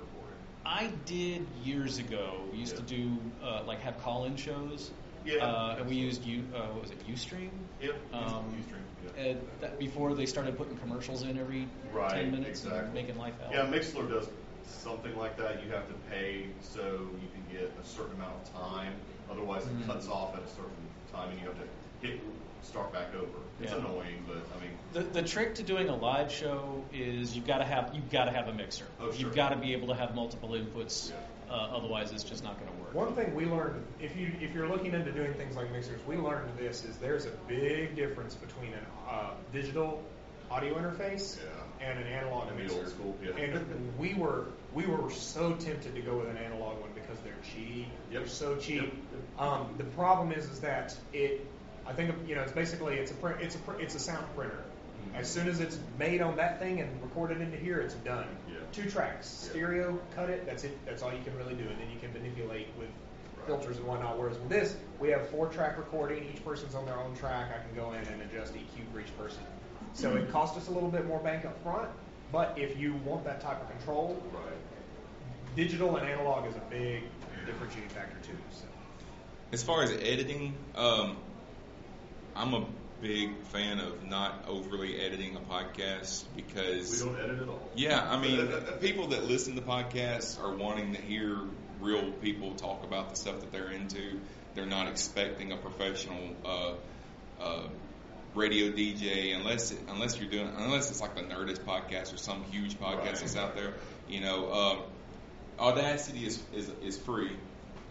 Speaker 6: I did years ago. We used to do uh, like have call-in shows.
Speaker 11: Yeah.
Speaker 6: Uh, and we used you. Uh, what was it? UStream.
Speaker 11: Yep.
Speaker 6: Um,
Speaker 11: Ustream, yeah.
Speaker 6: and that before they started putting commercials in every
Speaker 11: Right,
Speaker 6: ten minutes and making life hell.
Speaker 11: Yeah, Mixlr does something like that. You have to pay so you can get a certain amount of time. Otherwise, it
Speaker 6: Mhm.
Speaker 11: cuts off at a certain time, and you have to hit start back over. It's
Speaker 6: Yeah.
Speaker 11: annoying, but I mean,
Speaker 6: The, the trick to doing a live show is you've got to have you've got to have a mixer.
Speaker 11: Oh, sure.
Speaker 6: You've got to be able to have multiple inputs. Uh, otherwise, it's just not going to work.
Speaker 10: One thing we learned, if you if you're looking into doing things like mixers, we learned this is there's a big difference between a uh, digital audio interface and an analog
Speaker 11: And the
Speaker 10: mixer.
Speaker 11: old school, yeah.
Speaker 10: And we were we were so tempted to go with an analog one because they're cheap. They're so cheap. Um, the problem is is that it. I think you know it's basically it's a print it's a pr- it's a sound printer.
Speaker 11: Mm-hmm.
Speaker 10: As soon as it's made on that thing and recorded into here, it's done.
Speaker 11: Yeah.
Speaker 10: Two tracks, stereo, cut it. That's it. That's all you can really do, and then you can manipulate with filters and whatnot. Whereas with this, we have four track recording. Each person's on their own track. I can go in and adjust EQ for each person. So it costs us a little bit more bank up front, but if you want that type of control, right. digital and analog is a big differentiating factor too. So.
Speaker 5: As far as editing, um, I'm a big fan of not overly editing a podcast because
Speaker 11: we don't edit at all.
Speaker 5: Yeah, I mean, people that listen to podcasts are wanting to hear real people talk about the stuff that they're into. They're not expecting a professional uh, uh, radio DJ unless it, unless you're doing unless it's like the Nerdist podcast or some huge podcast
Speaker 11: Right.
Speaker 5: that's out there. You know, um, Audacity is, is is free.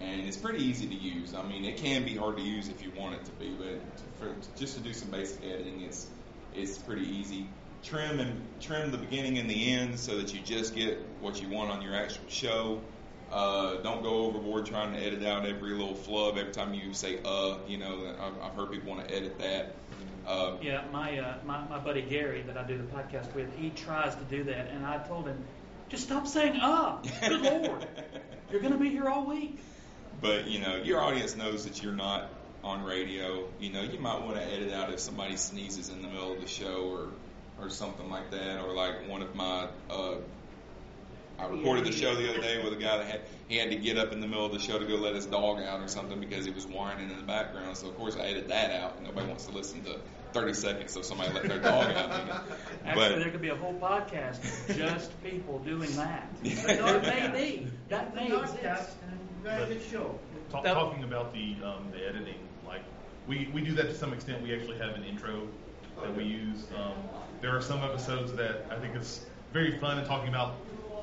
Speaker 5: And it's pretty easy to use. I mean, it can be hard to use if you want it to be, but for, just to do some basic editing, it's it's pretty easy. Trim and trim the beginning and the end so that you just get what you want on your actual show. Uh, don't go overboard trying to edit out every little flub every time you say uh. You know, I've, I've heard people want to edit that. Uh,
Speaker 13: Yeah, my, uh, my my buddy Gary that I do the podcast with, he tries to do that, and I told him, just stop saying "uh." Good [LAUGHS] lord, you're going to be here all week.
Speaker 5: But you know, your audience knows that you're not on radio. You know, you might want to edit out if somebody sneezes in the middle of the show or or something like that, or like one of my. Uh, I recorded the show the other day with a guy that had he had to get up in the middle of the show to go let his dog out or something because he was whining in the background. So of course I edit that out. Nobody wants to listen to 30 seconds of somebody letting their dog out.
Speaker 13: Actually,
Speaker 5: But
Speaker 13: there could be a whole podcast just people doing that.
Speaker 5: Yeah.
Speaker 13: there may be. That may exist.
Speaker 7: And very good show.
Speaker 9: Talk,
Speaker 13: That-
Speaker 9: talking about the um, the editing, like we, we do that to some extent. We actually have an intro that we use. Um, there are some episodes that I think it's very fun and talking about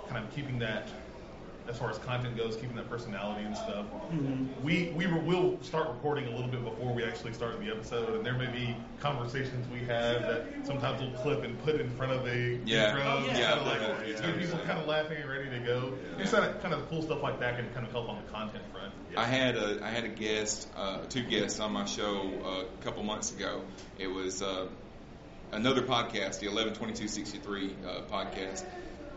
Speaker 9: kind of keeping that as far as content goes, keeping that personality and stuff.
Speaker 13: Mhm.
Speaker 9: We we were, will start recording a little bit before we actually start the episode, and there may be conversations we have that sometimes we'll clip and put in front of the
Speaker 5: Yeah.
Speaker 9: intro,
Speaker 5: Oh, yeah.
Speaker 9: kind of like
Speaker 5: Yeah,
Speaker 9: to get people kind of laughing and ready to go. Just kind of, kind of cool stuff like that can kind of help on the content front.
Speaker 5: I had a I had a guest, uh, two guests on my show uh, a couple months ago. It was uh, another podcast, the eleven twenty two sixty three uh, podcast,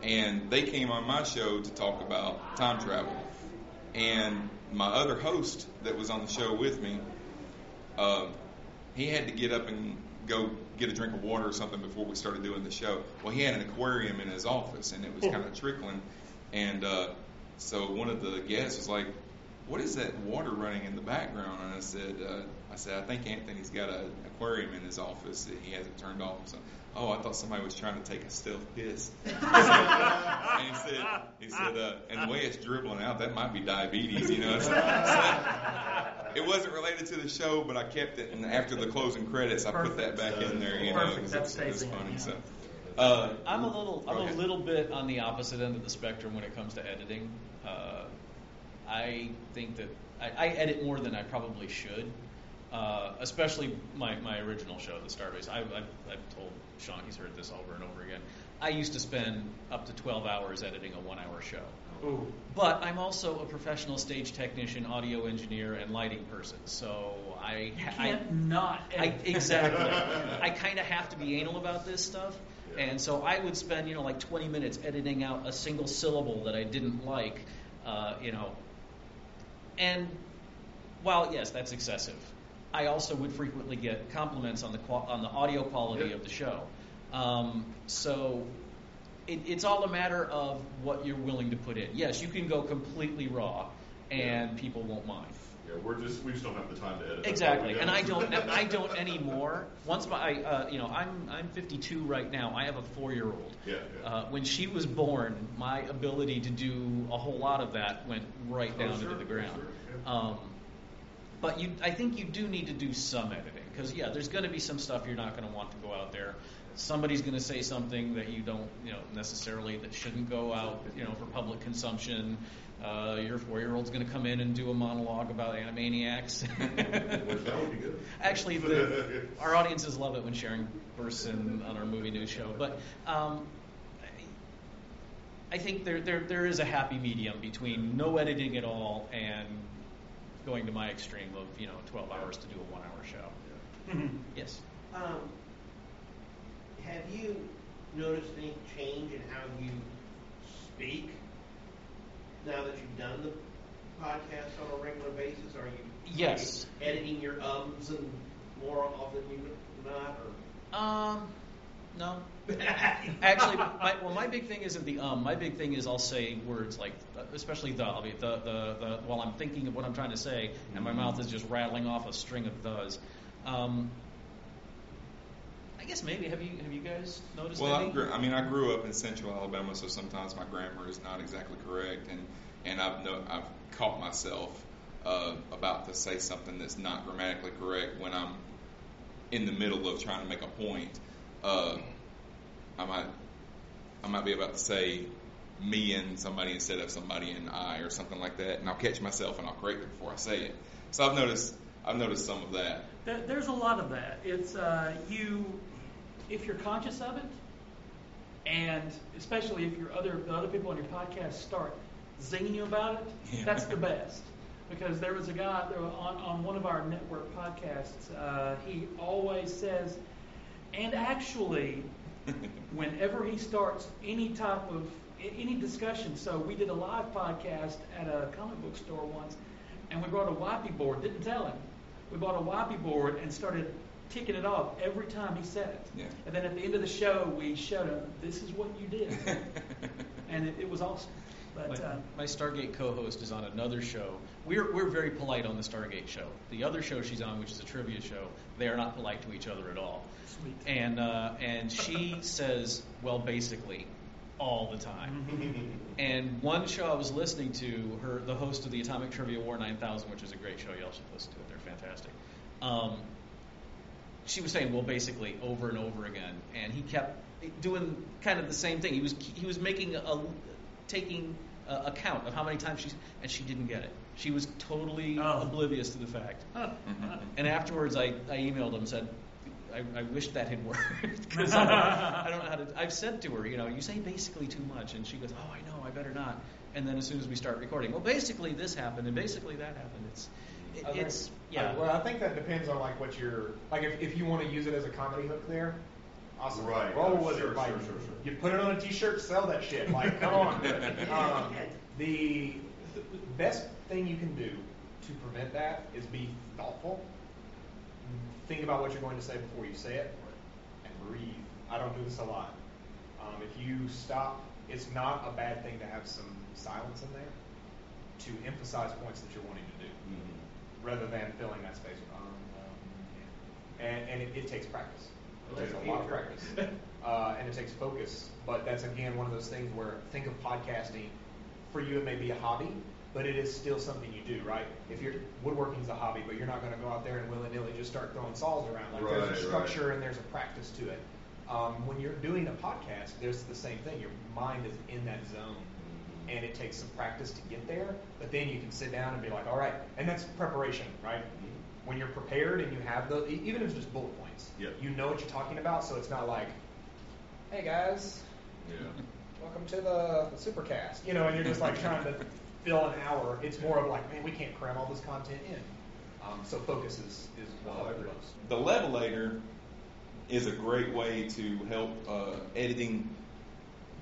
Speaker 5: and they came on my show to talk about time travel. And my other host that was on the show with me, uh, he had to get up and go get a drink of water or something before we started doing the show. Well, he had an aquarium in his office, and it was kind of trickling. And uh, so one of the guests was like, "What is that water running in the background?" And I said, uh, "I said I think Anthony's got an aquarium in his office that he hasn't turned off." So, oh, I thought somebody was trying to take a stealth piss. [LAUGHS] and he said, "He said, uh, and the way it's dribbling out, that might be diabetes, you know." So, so it wasn't related to the show, but I kept it, and after the closing credits, I put that back in there. You know,
Speaker 13: Perfect.
Speaker 5: 'cause
Speaker 13: That
Speaker 5: it's, it's funny.
Speaker 13: yeah.
Speaker 5: So. Uh,
Speaker 6: I'm a little, I'm
Speaker 5: Go
Speaker 6: a little bit on the opposite end of the spectrum when it comes to editing. Uh, I think that I, I edit more than I probably should, uh, especially my, my original show, The Starbase. I, I've, I've told Sean, he's heard this over and over again. I used to spend up to 12 hours editing a one-hour show.
Speaker 13: Ooh.
Speaker 6: But I'm also a professional stage technician, audio engineer, and lighting person. So I
Speaker 13: You can't not.
Speaker 6: I, exactly. [LAUGHS] I kind of have to be anal about this stuff. And so I would spend, you know, like 20 minutes editing out a single syllable that I didn't like, uh, you know. And while, yes, that's excessive, I also would frequently get compliments on the, on the audio quality of the show. Um, so it, it's all a matter of what you're willing to put in. Yes, you can go completely raw, and people won't mind.
Speaker 11: Yeah, we're just we just don't have the time to edit.
Speaker 6: Exactly, and. I don't. I don't [LAUGHS] anymore. Once my, uh, you know, I'm I'm 52 right now. I have a four-year-old.
Speaker 11: Yeah, yeah.
Speaker 6: Uh, when she was born, my ability to do a whole lot of that went right
Speaker 11: Oh,
Speaker 6: down
Speaker 11: sure,
Speaker 6: into the ground.
Speaker 11: sure, yeah.
Speaker 6: um, but you, I think you do need to do some editing because yeah, there's going to be some stuff you're not going to want to go out there. Somebody's going to say something that you don't, you know, necessarily that shouldn't go out, you know, for public consumption. Uh, your four-year-old's going to come in and do a monologue about Animaniacs. [LAUGHS]
Speaker 11: that would be good.
Speaker 6: Actually, the, our audiences love it when Sharon bursts in on our movie news show. But um, I think there, there there is a happy medium between no editing at all and going to my extreme of you know 12 hours to do a one-hour show. Yes.
Speaker 7: Um, have you noticed any change in how you speak now that you've done the podcast on a regular basis? Are you
Speaker 6: Yes.
Speaker 7: are you editing your ums and more often than you not? Or
Speaker 6: Um, no. [LAUGHS] Actually, my, well, my big thing isn't the um. My big thing is I'll say words like, uh, especially the, I'll be the, the, the, while I'm thinking of what I'm trying to say, and my mouth is just rattling off a string of thes. Um, I guess maybe have you have you guys noticed
Speaker 5: Well, I,
Speaker 6: any?
Speaker 5: grew, I mean, I grew up in Central Alabama, so sometimes my grammar is not exactly correct, and and I've no, I've caught myself uh, about to say something that's not grammatically correct when I'm in the middle of trying to make a point. Uh, I might I might be about to say me and somebody instead of somebody and I or something like that, and I'll catch myself and I'll correct it before I say it. So I've noticed I've noticed some of that.
Speaker 13: There's a lot of that. It's uh, you, if you're conscious of it, and especially if your other the other people on your podcast start zinging you about it,
Speaker 5: Yeah.
Speaker 13: that's the [LAUGHS] best. Because there was a guy there was on, on one of our network podcasts. Uh, he always says, and actually, [LAUGHS] whenever he starts any type of any discussion. So we did a live podcast at a comic book store once, and we brought a wipey board. Didn't tell him. We bought a wipey board and started ticking it off every time he said it.
Speaker 5: Yeah.
Speaker 13: And then at the end of the show, we showed him, "This is what you did," [LAUGHS] and it, it was awesome. But
Speaker 6: my,
Speaker 13: uh,
Speaker 6: my Stargate co-host is on another show. We're we're very polite on the Stargate show. The other show she's on, which is a trivia show, they are not polite to each other at all.
Speaker 13: Sweet.
Speaker 6: And uh, and she [LAUGHS] says, well, basically, all the time. [LAUGHS] and one show I was listening to, her the host of the Atomic Trivia War 9000, which is a great show. Y'all should listen to it. They're fantastic. Um, she was saying, well, basically, over and over again, and he kept doing kind of the same thing. He was he was making a taking a, a count of how many times she's and she didn't get it. She was totally oblivious to the fact. And afterwards, I, I emailed him and said, I, I wish that had worked [LAUGHS] because I, don't- I don't know how to. I've said to her, you know, you say basically too much, and she goes, oh, I know, I better not. And then as soon as we start recording, well, basically this happened, and basically that happened. It's it,
Speaker 10: think-
Speaker 6: it's yeah.
Speaker 10: uh, well, I think that depends on like what you're like. If, if you want to use it as a comedy hook, there, awesome.
Speaker 11: Right.
Speaker 10: Roll
Speaker 11: Oh,
Speaker 10: with
Speaker 11: sure,
Speaker 10: it. Like,
Speaker 11: sure, sure, sure.
Speaker 10: You put it on a T-shirt, sell that shit. Like, come on. [LAUGHS] um, the, best thing you can do to prevent that is be thoughtful. Think about what you're going to say before you say it, and breathe. I don't do this a lot. Um, if you stop, it's not a bad thing to have some silence in there to emphasize points that you're wanting to do, rather than filling that space with um, um, and, and it, it takes practice. It takes a lot of practice, [LAUGHS] uh, and it takes focus. But that's again one of those things where think of podcasting. For you, it may be a hobby, but it is still something you do, right? If you're woodworking's a hobby, but you're not going to go out there and willy nilly just start throwing saws around. Like
Speaker 11: Right,
Speaker 10: there's a
Speaker 11: right.
Speaker 10: structure and there's a practice to it. Um, when you're doing a podcast, there's the same thing. Your mind is in that zone, and it takes some practice to get there. But then you can sit down and be like, all right, and that's preparation, right? When you're prepared and you have the, e- even if it's just bullet points,
Speaker 11: Yep.
Speaker 10: you know what you're talking about. So it's not like, hey guys,
Speaker 11: Yeah.
Speaker 10: welcome to the, the supercast, you know, and you're just like trying to fill an hour. It's more of like, man, we can't cram all this content in. Um, so focus is is
Speaker 11: I
Speaker 10: helps the
Speaker 5: The levelator is a great way to help uh, editing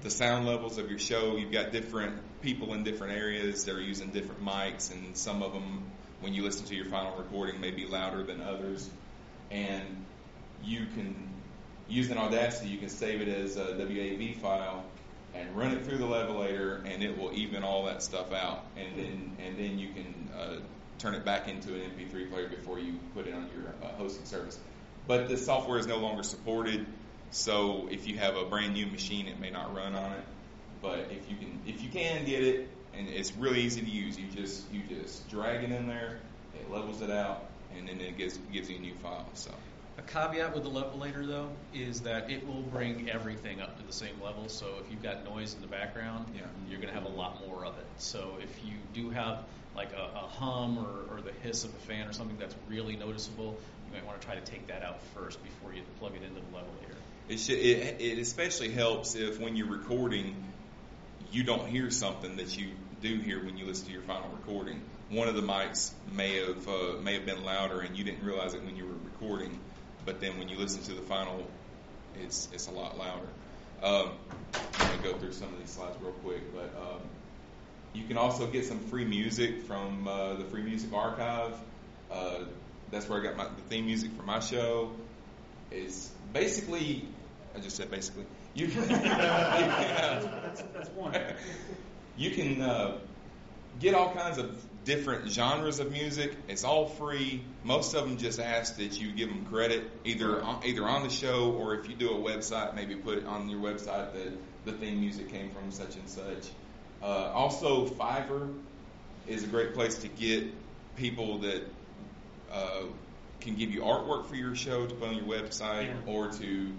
Speaker 5: the sound levels of your show. You've got different people in different areas. They're using different mics, and some of them, when you listen to your final recording, may be louder than others. And you can, using Audacity, you can save it as a WAV file and run it through the levelator, and it will even all that stuff out. And then, and then you can uh, turn it back into an MP3 player before you put it on your uh, hosting service. But the software is no longer supported, so if you have a brand new machine, it may not run on it. But if you can, if you can get it, and it's really easy to use, you just you just drag it in there, it levels it out, and then it gives gives you a new file. So.
Speaker 6: A caveat with the levelator, though, is that it will bring everything up to the same level. So if you've got noise in the background,
Speaker 5: Yeah.
Speaker 6: you're going to have a lot more of it. So if you do have like a, a hum or, or the hiss of a fan or something that's really noticeable, you might want to try to take that out first before you plug it into the levelator.
Speaker 5: It, should, it, it especially helps if when you're recording, you don't hear something that you do hear when you listen to your final recording. One of the mics may have uh, may have been louder, and you didn't realize it when you were recording. But then when you listen to the final, it's it's a lot louder. Um, I'm gonna go through some of these slides real quick, but um, you can also get some free music from uh, the Free Music Archive. Uh, that's where I got my the theme music for my show. Is basically, I just said basically. You can, [LAUGHS] uh,
Speaker 13: that's, that's one. [LAUGHS]
Speaker 5: you can uh, get all kinds of different genres of music. It's all free. Most of them just ask that you give them credit either on, either on the show or if you do a website, maybe put it on your website that the theme music came from such and such. Uh, also, Fiverr is a great place to get people that uh, can give you artwork for your show to put on your website or to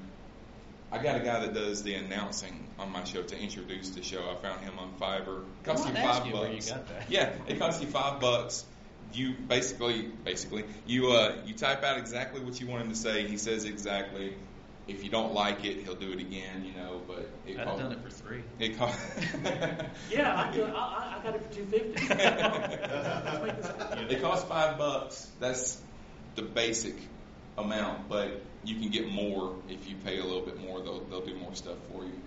Speaker 5: I got a guy that does the announcing on my show to introduce the show. I found him on Fiverr. Cost
Speaker 6: I
Speaker 5: you
Speaker 6: wanted to ask
Speaker 5: five
Speaker 6: you
Speaker 5: bucks.
Speaker 6: you got that.
Speaker 5: Yeah, it costs you five bucks. You basically, basically, you uh, you type out exactly what you want him to say. He says exactly. If you don't like it, he'll do it again. You know, but it
Speaker 6: I've
Speaker 5: cost-
Speaker 6: done it for three.
Speaker 5: It cost.
Speaker 13: Yeah, I, do, I, I I got it for two fifty. Let's make this happen.
Speaker 5: It costs five bucks. That's the basic amount, but you can get more if you pay a little bit more. They'll they'll do more stuff for you.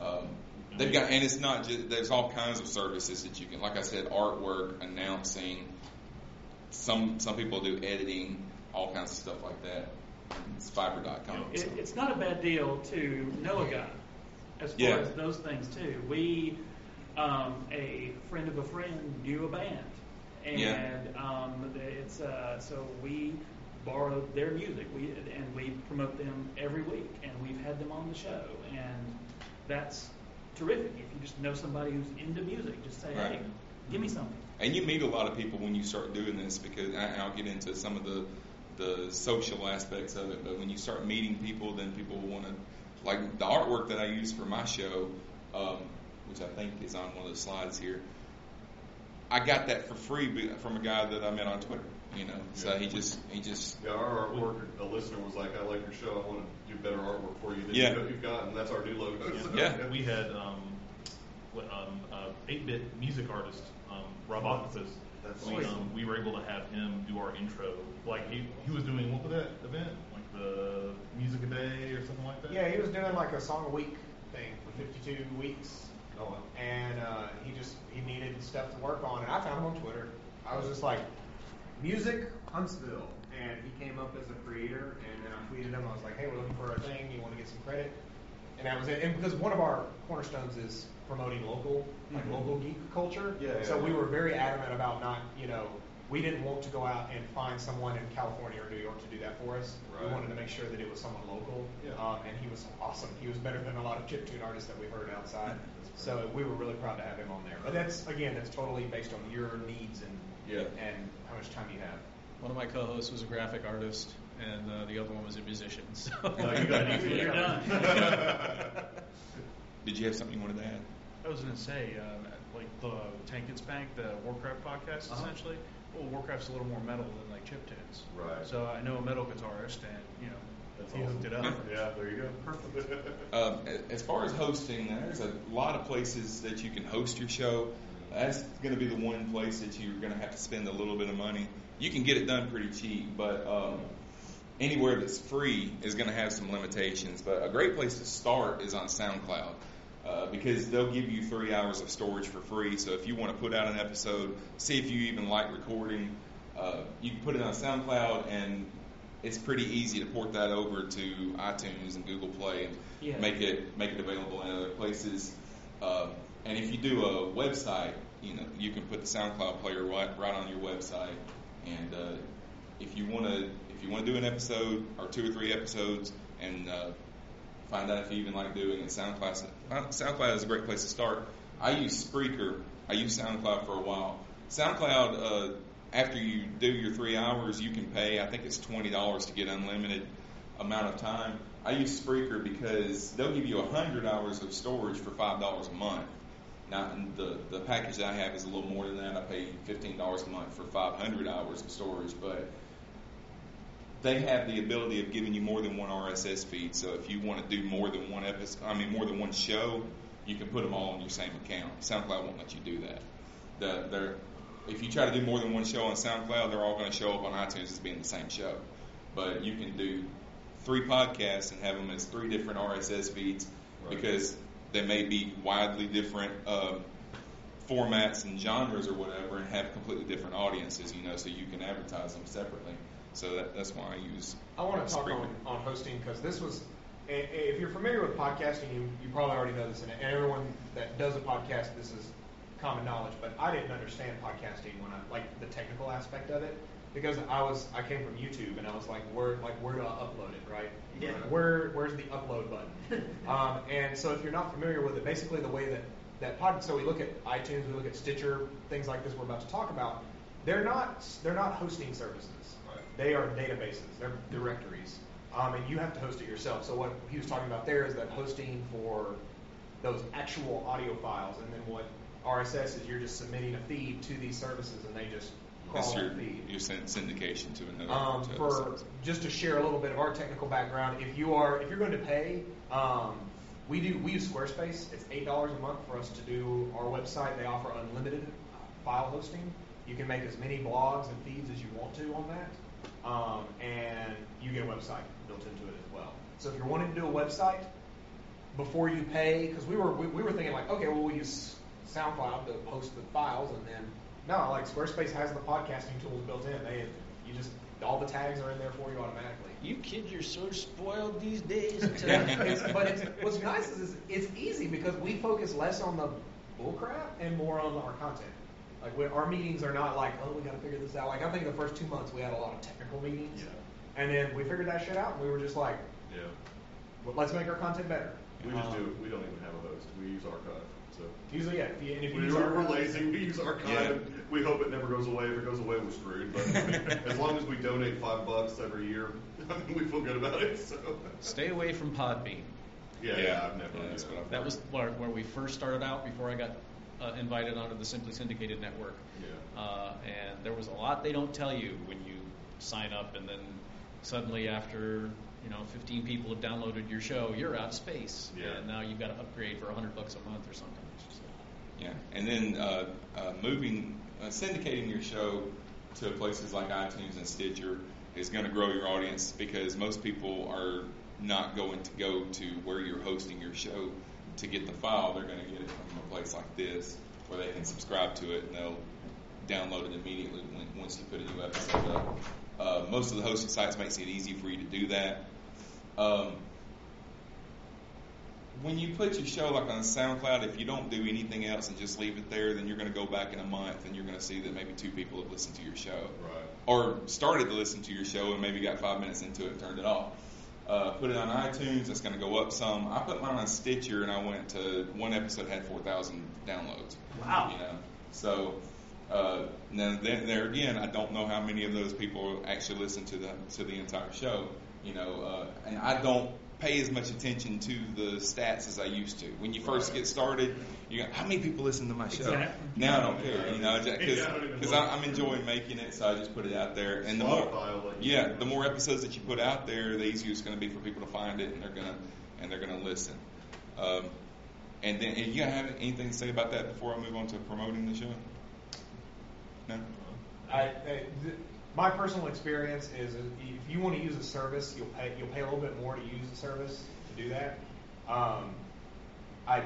Speaker 5: Um, they've got, and it's not just. There's all kinds of services that you can. Like I said, artwork, announcing. Some some people do editing, all kinds of stuff like that. It's Fiverr.com.
Speaker 13: It,
Speaker 5: so.
Speaker 13: it's not a bad deal to know a guy as far
Speaker 5: Yeah.
Speaker 13: as those things too. We, um, a friend of a friend, knew a band, and
Speaker 5: Yeah.
Speaker 13: um, it's uh, so we borrowed their music. We and we promote them every week, and we've had them on the show, and that's terrific. If you just know somebody who's into music, just say,
Speaker 5: Right.
Speaker 13: "Hey, give me something."
Speaker 5: And you meet a lot of people when you start doing this because and I'll get into some of the the social aspects of it. But when you start meeting people, then people want to like the artwork that I use for my show, um, which I think is on one of the slides here. I got that for free from a guy that I met on Twitter. You know, so
Speaker 11: Yeah.
Speaker 5: he just he just
Speaker 11: Yeah, our artwork, a listener was like, I like your show, I want to do better artwork for you than
Speaker 5: Yeah.
Speaker 11: you- you've got, and that's our new logo. So,
Speaker 9: we had um, what, um, uh, 8-bit music artist um, Rob Opposites.
Speaker 11: That's
Speaker 9: we,
Speaker 11: awesome.
Speaker 9: um, we were able to have him do our intro. Like he, he was doing what was that event? Like the Music a Day or something like that.
Speaker 10: Yeah, he was doing like a song a week thing for 52 weeks.
Speaker 11: Oh, wow.
Speaker 10: And uh, he just he needed stuff to work on, and I found him on Twitter. I was just like, music Huntsville, and he came up as a creator. And then I tweeted him. I was like, hey, we're looking for a thing. You want to get some credit? And that was it. And because one of our cornerstones is promoting local, like
Speaker 11: Mhm.
Speaker 10: local geek culture.
Speaker 11: Yeah,
Speaker 10: So
Speaker 11: yeah,
Speaker 10: we were very adamant about not, you know, we didn't want to go out and find someone in California or New York to do that for us.
Speaker 11: Right.
Speaker 10: We wanted to make sure that it was someone local.
Speaker 11: Yeah.
Speaker 10: Um, and he was awesome. He was better than a lot of chiptune artists that we've heard outside. [LAUGHS] so we were really proud to have him on there. But that's again, that's totally based on your needs and
Speaker 5: Yeah.
Speaker 10: and how much time you have.
Speaker 6: One of my co-hosts was a graphic artist, and uh, the other one was a musician. [LAUGHS] So
Speaker 11: No, you got it. [LAUGHS]
Speaker 6: you're done. [LAUGHS]
Speaker 5: Did you have something you wanted to add?
Speaker 8: I was going to say, um, like the Tank and Spank, the Warcraft podcast,
Speaker 11: Uh-huh.
Speaker 8: essentially. Well, Warcraft's a little more metal than like chiptunes.
Speaker 11: Right.
Speaker 8: So I know a metal guitarist, and you know,
Speaker 11: That's
Speaker 8: he
Speaker 11: awesome.
Speaker 8: hooked it up.
Speaker 11: Yeah, there you go. Perfect.
Speaker 5: Um, as far as hosting, there's a lot of places that you can host your show. That's going to be the one place that you're going to have to spend a little bit of money. You can get it done pretty cheap, but um, anywhere that's free is going to have some limitations. But a great place to start is on SoundCloud uh, because they'll give you three hours of storage for free. So if you want to put out an episode, see if you even like recording, uh, you can put it on SoundCloud and it's pretty easy to port that over to iTunes and Google Play and
Speaker 13: Yeah.
Speaker 5: make it make it available in other places. Uh, and if you do a website, you know you can put the SoundCloud player right right on your website. And uh, if you want to if you want to do an episode or two or three episodes and uh, find out if you even like doing it, SoundCloud SoundCloud is a great place to start. I use Spreaker. I use SoundCloud for a while. SoundCloud. Uh, after you do your three hours, you can pay. I think it's twenty dollars to get unlimited amount of time. I use Spreaker because they'll give you hundred hours of storage for five dollars a month. Now the the package I have is a little more than that. I pay fifteen dollars a month for five hundred hours of storage, but they have the ability of giving you more than one RSS feed. So if you want to do more than one episode, I mean more than one show, you can put them all on your same account. SoundCloud won't let you do that. The, they're, if you try to do more than one show on SoundCloud, they're all going to show up on iTunes as being the same show. But you can do three podcasts and have them as three different RSS feeds
Speaker 11: Right.
Speaker 5: because they may be widely different uh, formats and genres or whatever, and have completely different audiences. You know, so you can advertise them separately. So that, that's why I use.
Speaker 10: I want to talk on, on hosting because this was, if you're familiar with podcasting, you, you probably already know this, and and everyone that does a podcast, this is common knowledge. But I didn't understand podcasting when I like the technical aspect of it because I was I came from YouTube and I was like, where like where do I upload it, right?
Speaker 7: Yeah.
Speaker 10: Where where's the upload button? [LAUGHS] um, and so if you're not familiar with it, basically the way that that pod, so we look at iTunes, we look at Stitcher, things like this we're about to talk about. They're not they're not hosting services. They are databases. They're directories. um, and you have to host it yourself. So what he was talking about there is that hosting for those actual audio files, and then what RSS is you're just submitting a feed to these services, and they just
Speaker 5: your, your syndication to another.
Speaker 10: Um,
Speaker 5: to
Speaker 10: for just to share a little bit of our technical background, if you are if you're going to pay, um, we do we use Squarespace. It's eight dollars a month for us to do our website. They offer unlimited file hosting. You can make as many blogs and feeds as you want to on that, um, and you get a website built into it as well. So if you're wanting to do a website before you pay, because we were we, we were thinking like, okay, well we use SoundCloud to host the files, and then no, like Squarespace has the podcasting tools built in. They you just all the tags are in there for you automatically.
Speaker 16: You kids are so spoiled these days. [LAUGHS]
Speaker 10: it's, but it's, what's nice is, is it's easy because we focus less on the bullcrap and more on our content. Like we, our meetings are not like, oh, we got to figure this out. Like I think the first two months we had a lot of technical meetings, and then we figured that shit out, and we were just like,
Speaker 11: Yeah.
Speaker 10: well, let's make our content better.
Speaker 11: We just
Speaker 10: Um,
Speaker 11: do. We don't even have a host. We use Archive. So
Speaker 10: Usually, yeah. If you, and if
Speaker 11: we,
Speaker 10: use
Speaker 11: we're, we're lazy. We use Archive. We hope it never goes away. If it goes away, we're screwed. But [LAUGHS] as long as we donate five bucks every year, I [LAUGHS] mean, we feel good about it. So
Speaker 6: Stay away from Podbean.
Speaker 11: yeah, yeah, I've never.
Speaker 5: Yeah, that's
Speaker 11: yeah.
Speaker 5: what I've
Speaker 6: That was where, where we first started out before I got uh, invited onto the Simply Syndicated network.
Speaker 11: Yeah.
Speaker 6: Uh, and there was a lot they don't tell you when you sign up, and then suddenly after you know 15 people have downloaded your show, you're out of space,
Speaker 11: Yeah.
Speaker 6: and now you've got to upgrade for 100 bucks a month or something.
Speaker 5: Yeah, and then uh, uh, moving, uh, syndicating your show to places like iTunes and Stitcher is going to grow your audience because most people are not going to go to where you're hosting your show to get the file. They're going to get it from a place like this where they can subscribe to it and they'll download it immediately once you put a new episode up. Uh, most of the hosting sites makes it easy for you to do that. Um, when you put your show like on SoundCloud, if you don't do anything else and just leave it there, then you're going to go back in a month and you're going to see that maybe two people have listened to your show,
Speaker 11: Right.
Speaker 5: or started to listen to your show and maybe got five minutes into it and turned it off. Uh, put it on iTunes, it's going to go up some. I put mine on Stitcher and I went to one episode had four thousand downloads.
Speaker 13: Wow.
Speaker 5: You know, so uh, now there, there again, I don't know how many of those people actually listen to the to the entire show. You know, uh, and I don't pay as much attention to the stats as I used to. When you first get started, you go, how many people listen to my show?
Speaker 11: Exactly.
Speaker 5: Now I don't care. You know,
Speaker 11: Yeah, I don't even
Speaker 5: because. I'm enjoying making it, so I just put it out there. And the more,
Speaker 11: Spotify will let you
Speaker 5: yeah, the more episodes that you put out there, the easier it's going to be for people to find it, and they're gonna and they're gonna listen. Um, and then, and you have anything to say about that before I move on to promoting the show? No.
Speaker 10: I, I, th- my personal experience is if you want to use a service, you'll pay you'll pay a little bit more to use the service to do that. Um, I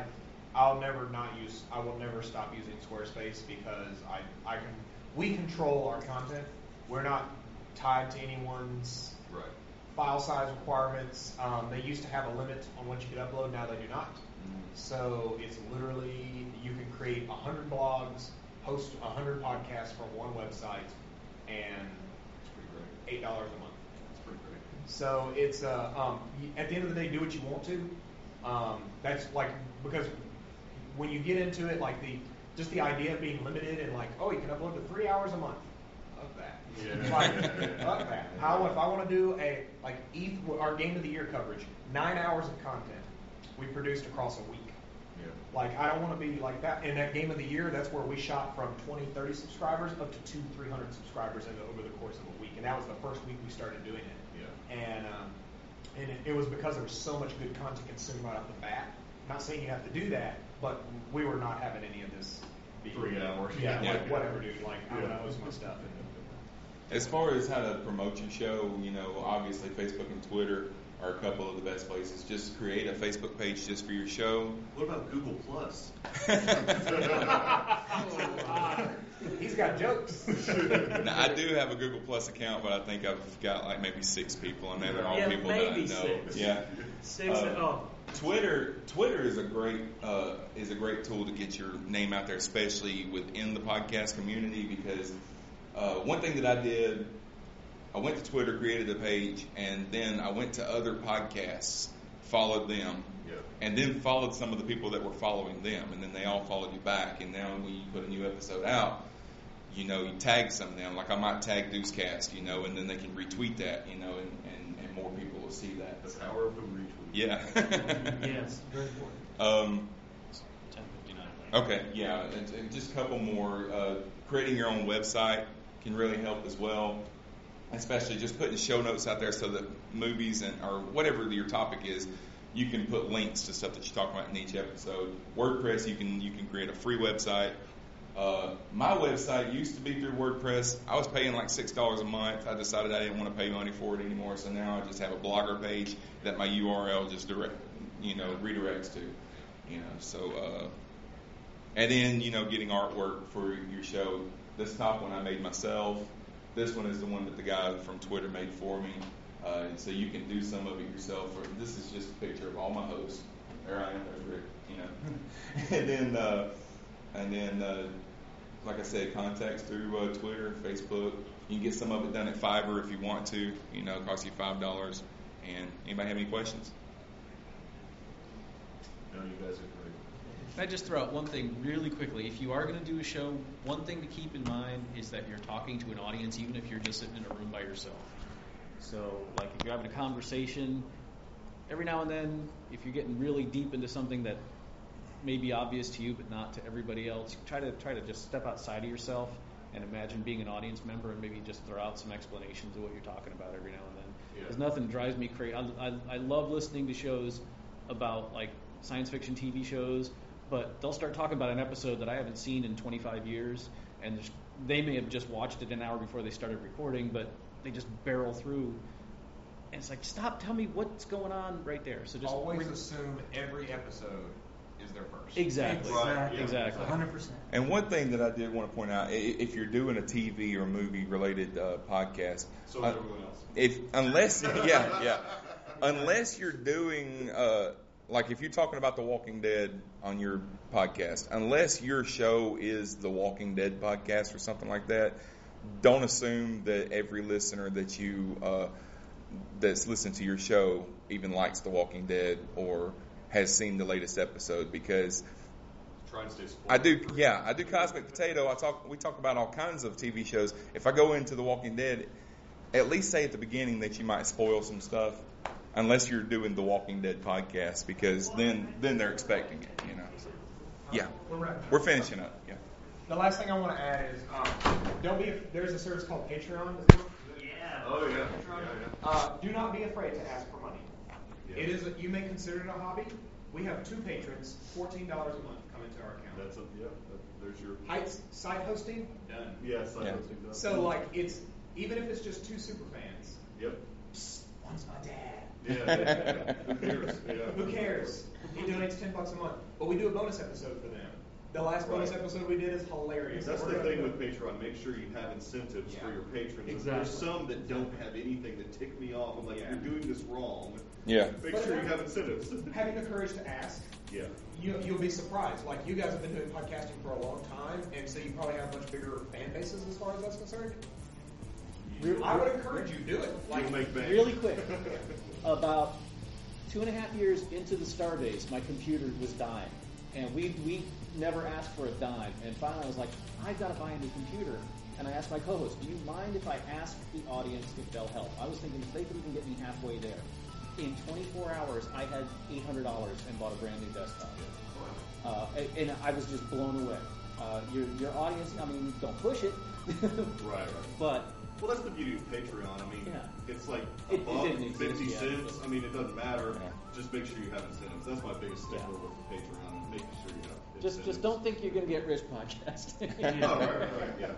Speaker 10: I'll never not use I will never stop using Squarespace because I I can we control our content. We're not tied to anyone's
Speaker 11: Right.
Speaker 10: file size requirements. Um, they used to have a limit on what you could upload. Now they do not. So it's literally you can create 100 blogs, host 100 podcasts from one website, and
Speaker 11: It's pretty great.
Speaker 10: eight dollars a month.
Speaker 11: It's pretty great.
Speaker 10: So it's uh, um, at the end of the day, do what you want to. Um, that's like because when you get into it, like the just the idea of being limited and like, oh, you can upload to three hours a month. Of that.
Speaker 11: Yeah.
Speaker 10: Like, [LAUGHS] fuck that. How if I want to do a like ETH, our game of the year coverage, nine hours of content we produced across a week.
Speaker 11: Yeah.
Speaker 10: Like, I don't want to be like that. In that game of the year, that's where we shot from 20, 30 subscribers up to two, 300 subscribers in the, over the course of a week. And that was the first week we started doing it.
Speaker 11: Yeah.
Speaker 10: And, um, and it, it was because there was so much good content consumed right off the bat. Not saying you have to do that, but we were not having any of this.
Speaker 11: Three hours.
Speaker 10: Yeah,
Speaker 5: Yeah.
Speaker 10: like, whatever, dude. Like, I'm going
Speaker 11: Yeah.
Speaker 10: to host my stuff. And,
Speaker 5: As far as how to promote your show, you know, obviously Facebook and Twitter are a couple of the best places. Just create a Facebook page just for your show.
Speaker 11: What about Google Plus? [LAUGHS]
Speaker 10: He's got jokes. [LAUGHS]
Speaker 5: now, I do have a Google Plus account, but I think I've got like maybe six people on there. They're all
Speaker 13: Yeah,
Speaker 5: people that I know.
Speaker 13: six.
Speaker 5: Yeah.
Speaker 13: Six.
Speaker 5: Uh,
Speaker 13: oh,
Speaker 5: Twitter Twitter is a great uh, is a great tool to get your name out there, especially within the podcast community. Because uh, one thing that I did, I went to Twitter, created a page, and then I went to other podcasts, followed them,
Speaker 11: Yeah.
Speaker 5: and then followed some of the people that were following them, and then they all followed you back. And now when you put a new episode out, you know, you tag some of them. Like I might tag Deucecast, you know, and then they can retweet that, you know, and, and, and more people will see that.
Speaker 11: The power of the retweet.
Speaker 5: Yeah. [LAUGHS]
Speaker 13: Yes, very important.
Speaker 5: Um, okay, yeah, and, and just a couple more. Uh, creating your own website can really help as well, especially just putting show notes out there so that movies and or whatever your topic is, you can put links to stuff that you talk about in each episode. WordPress, you can you can create a free website. Uh, my website used to be through WordPress. I was paying like six dollars a month. I decided I didn't want to pay money for it anymore, so now I just have a blogger page that my URL just direct, you know, redirects to. You know, so uh, and then you know, getting artwork for your show. This top one I made myself. This one is the one that the guy from Twitter made for me. Uh, so you can do some of it yourself. Or this is just a picture of all my hosts. There I am. There's Rick. You know, [LAUGHS] and then. Uh, and then, uh, like I said, contacts through uh, Twitter, Facebook. You can get some of it done at Fiverr if you want to. You know, it costs you five dollars. And anybody have any questions?
Speaker 11: No, you guys are.
Speaker 6: Can I just throw out one thing really quickly? If you are going to do a show, one thing to keep in mind is that you're talking to an audience, even if you're just sitting in a room by yourself. So, like, if you're having a conversation, every now and then, if you're getting really deep into something that may be obvious to you but not to everybody else, try to try to just step outside of yourself and imagine being an audience member and maybe just throw out some explanations of what you're talking about every now and then.
Speaker 11: Yeah.
Speaker 6: Nothing drives me crazy. I, I, I love listening to shows about like science fiction TV shows, but they'll start talking about an episode that I haven't seen in 25 years, and they may have just watched it an hour before they started recording, but they just barrel through. And it's like, stop, tell me what's going on right there. So just
Speaker 10: Always
Speaker 6: bring-
Speaker 10: assume every episode is their first.
Speaker 6: Exactly.
Speaker 10: Right, yeah.
Speaker 6: Exactly.
Speaker 13: 100%.
Speaker 5: And one thing that I did want to point out, if you're doing a TV or movie related uh, podcast,
Speaker 11: So is
Speaker 5: uh,
Speaker 11: everyone else.
Speaker 5: if unless yeah yeah, unless you're doing uh, like if you're talking about The Walking Dead on your podcast, unless your show is The Walking Dead podcast or something like that, don't assume that every listener that you uh, that's listened to your show even likes The Walking Dead or has seen the latest episode because
Speaker 11: Try and stay spoiled.
Speaker 5: I do, yeah, I do Cosmic Potato. I talk, we talk about all kinds of TV shows. If I go into The Walking Dead, at least say at the beginning that you might spoil some stuff, unless you're doing the Walking Dead podcast, because then then they're expecting it, you know. Yeah,
Speaker 10: We're wrapping
Speaker 5: we're finishing up. Yeah.
Speaker 10: The last thing I want to add is um, don't be. There's a service called Patreon.
Speaker 13: Yeah.
Speaker 11: Oh yeah. yeah, yeah.
Speaker 10: Uh, do not be afraid to ask for money.
Speaker 11: Yeah.
Speaker 10: It is. A, you may consider it a hobby. We have two patrons. Fourteen dollars a month come into our account.
Speaker 11: That's a yeah. That, there's your
Speaker 10: Heights site hosting done.
Speaker 11: yeah. Side
Speaker 5: Yeah.
Speaker 11: hosting done.
Speaker 10: So like it's even if it's just two super fans.
Speaker 11: Yep.
Speaker 10: Psst, one's my dad.
Speaker 11: Yeah. yeah, yeah. Who cares? [LAUGHS] Yeah.
Speaker 10: Who cares? He donates ten bucks a month, but we do a bonus episode for them. The last bonus
Speaker 11: Right.
Speaker 10: episode we did is hilarious.
Speaker 11: That's
Speaker 10: We're
Speaker 11: the thing with Patreon. Make sure you have incentives for your patrons.
Speaker 13: Exactly.
Speaker 11: There's some that don't have anything that tick me off. I'm like,
Speaker 10: Yeah.
Speaker 11: you're doing this wrong.
Speaker 5: Yeah.
Speaker 11: Make
Speaker 10: But
Speaker 11: sure you
Speaker 10: have-
Speaker 11: have incentives.
Speaker 10: having the courage to ask.
Speaker 11: yeah.
Speaker 10: You, you'll be surprised. Like you guys have been doing podcasting for a long time, and so you probably have much bigger fan bases as far as that's concerned. I would encourage you to do it. Like
Speaker 11: You'll make bank.
Speaker 6: Really quick, [LAUGHS] about two and a half years into the Starbase, my computer was dying, and we we never asked for a dime. And finally, I was like, I've got to buy a new computer. And I asked my co-host, Do you mind if I ask the audience if they'll help? I was thinking if they could even get me halfway there. In 24 hours, I had $800 and bought a brand new desktop. Uh, and, and I was just blown away. Uh, your your audience, I mean, don't push it, [LAUGHS]
Speaker 11: Right.
Speaker 6: but
Speaker 11: Well, that's the beauty of Patreon. I mean,
Speaker 6: Yeah.
Speaker 11: it's like
Speaker 6: It-
Speaker 11: a
Speaker 6: it
Speaker 11: buck,
Speaker 6: didn't exist
Speaker 11: fifty
Speaker 6: yet.
Speaker 11: cents. I mean, it doesn't matter.
Speaker 5: Yeah.
Speaker 11: Just make sure you have incentives. That's my biggest stickler with Patreon. Making sure you have
Speaker 6: just
Speaker 11: incentives.
Speaker 6: just don't think you're going to get rich podcasting. [LAUGHS]
Speaker 11: oh, right, right, yeah.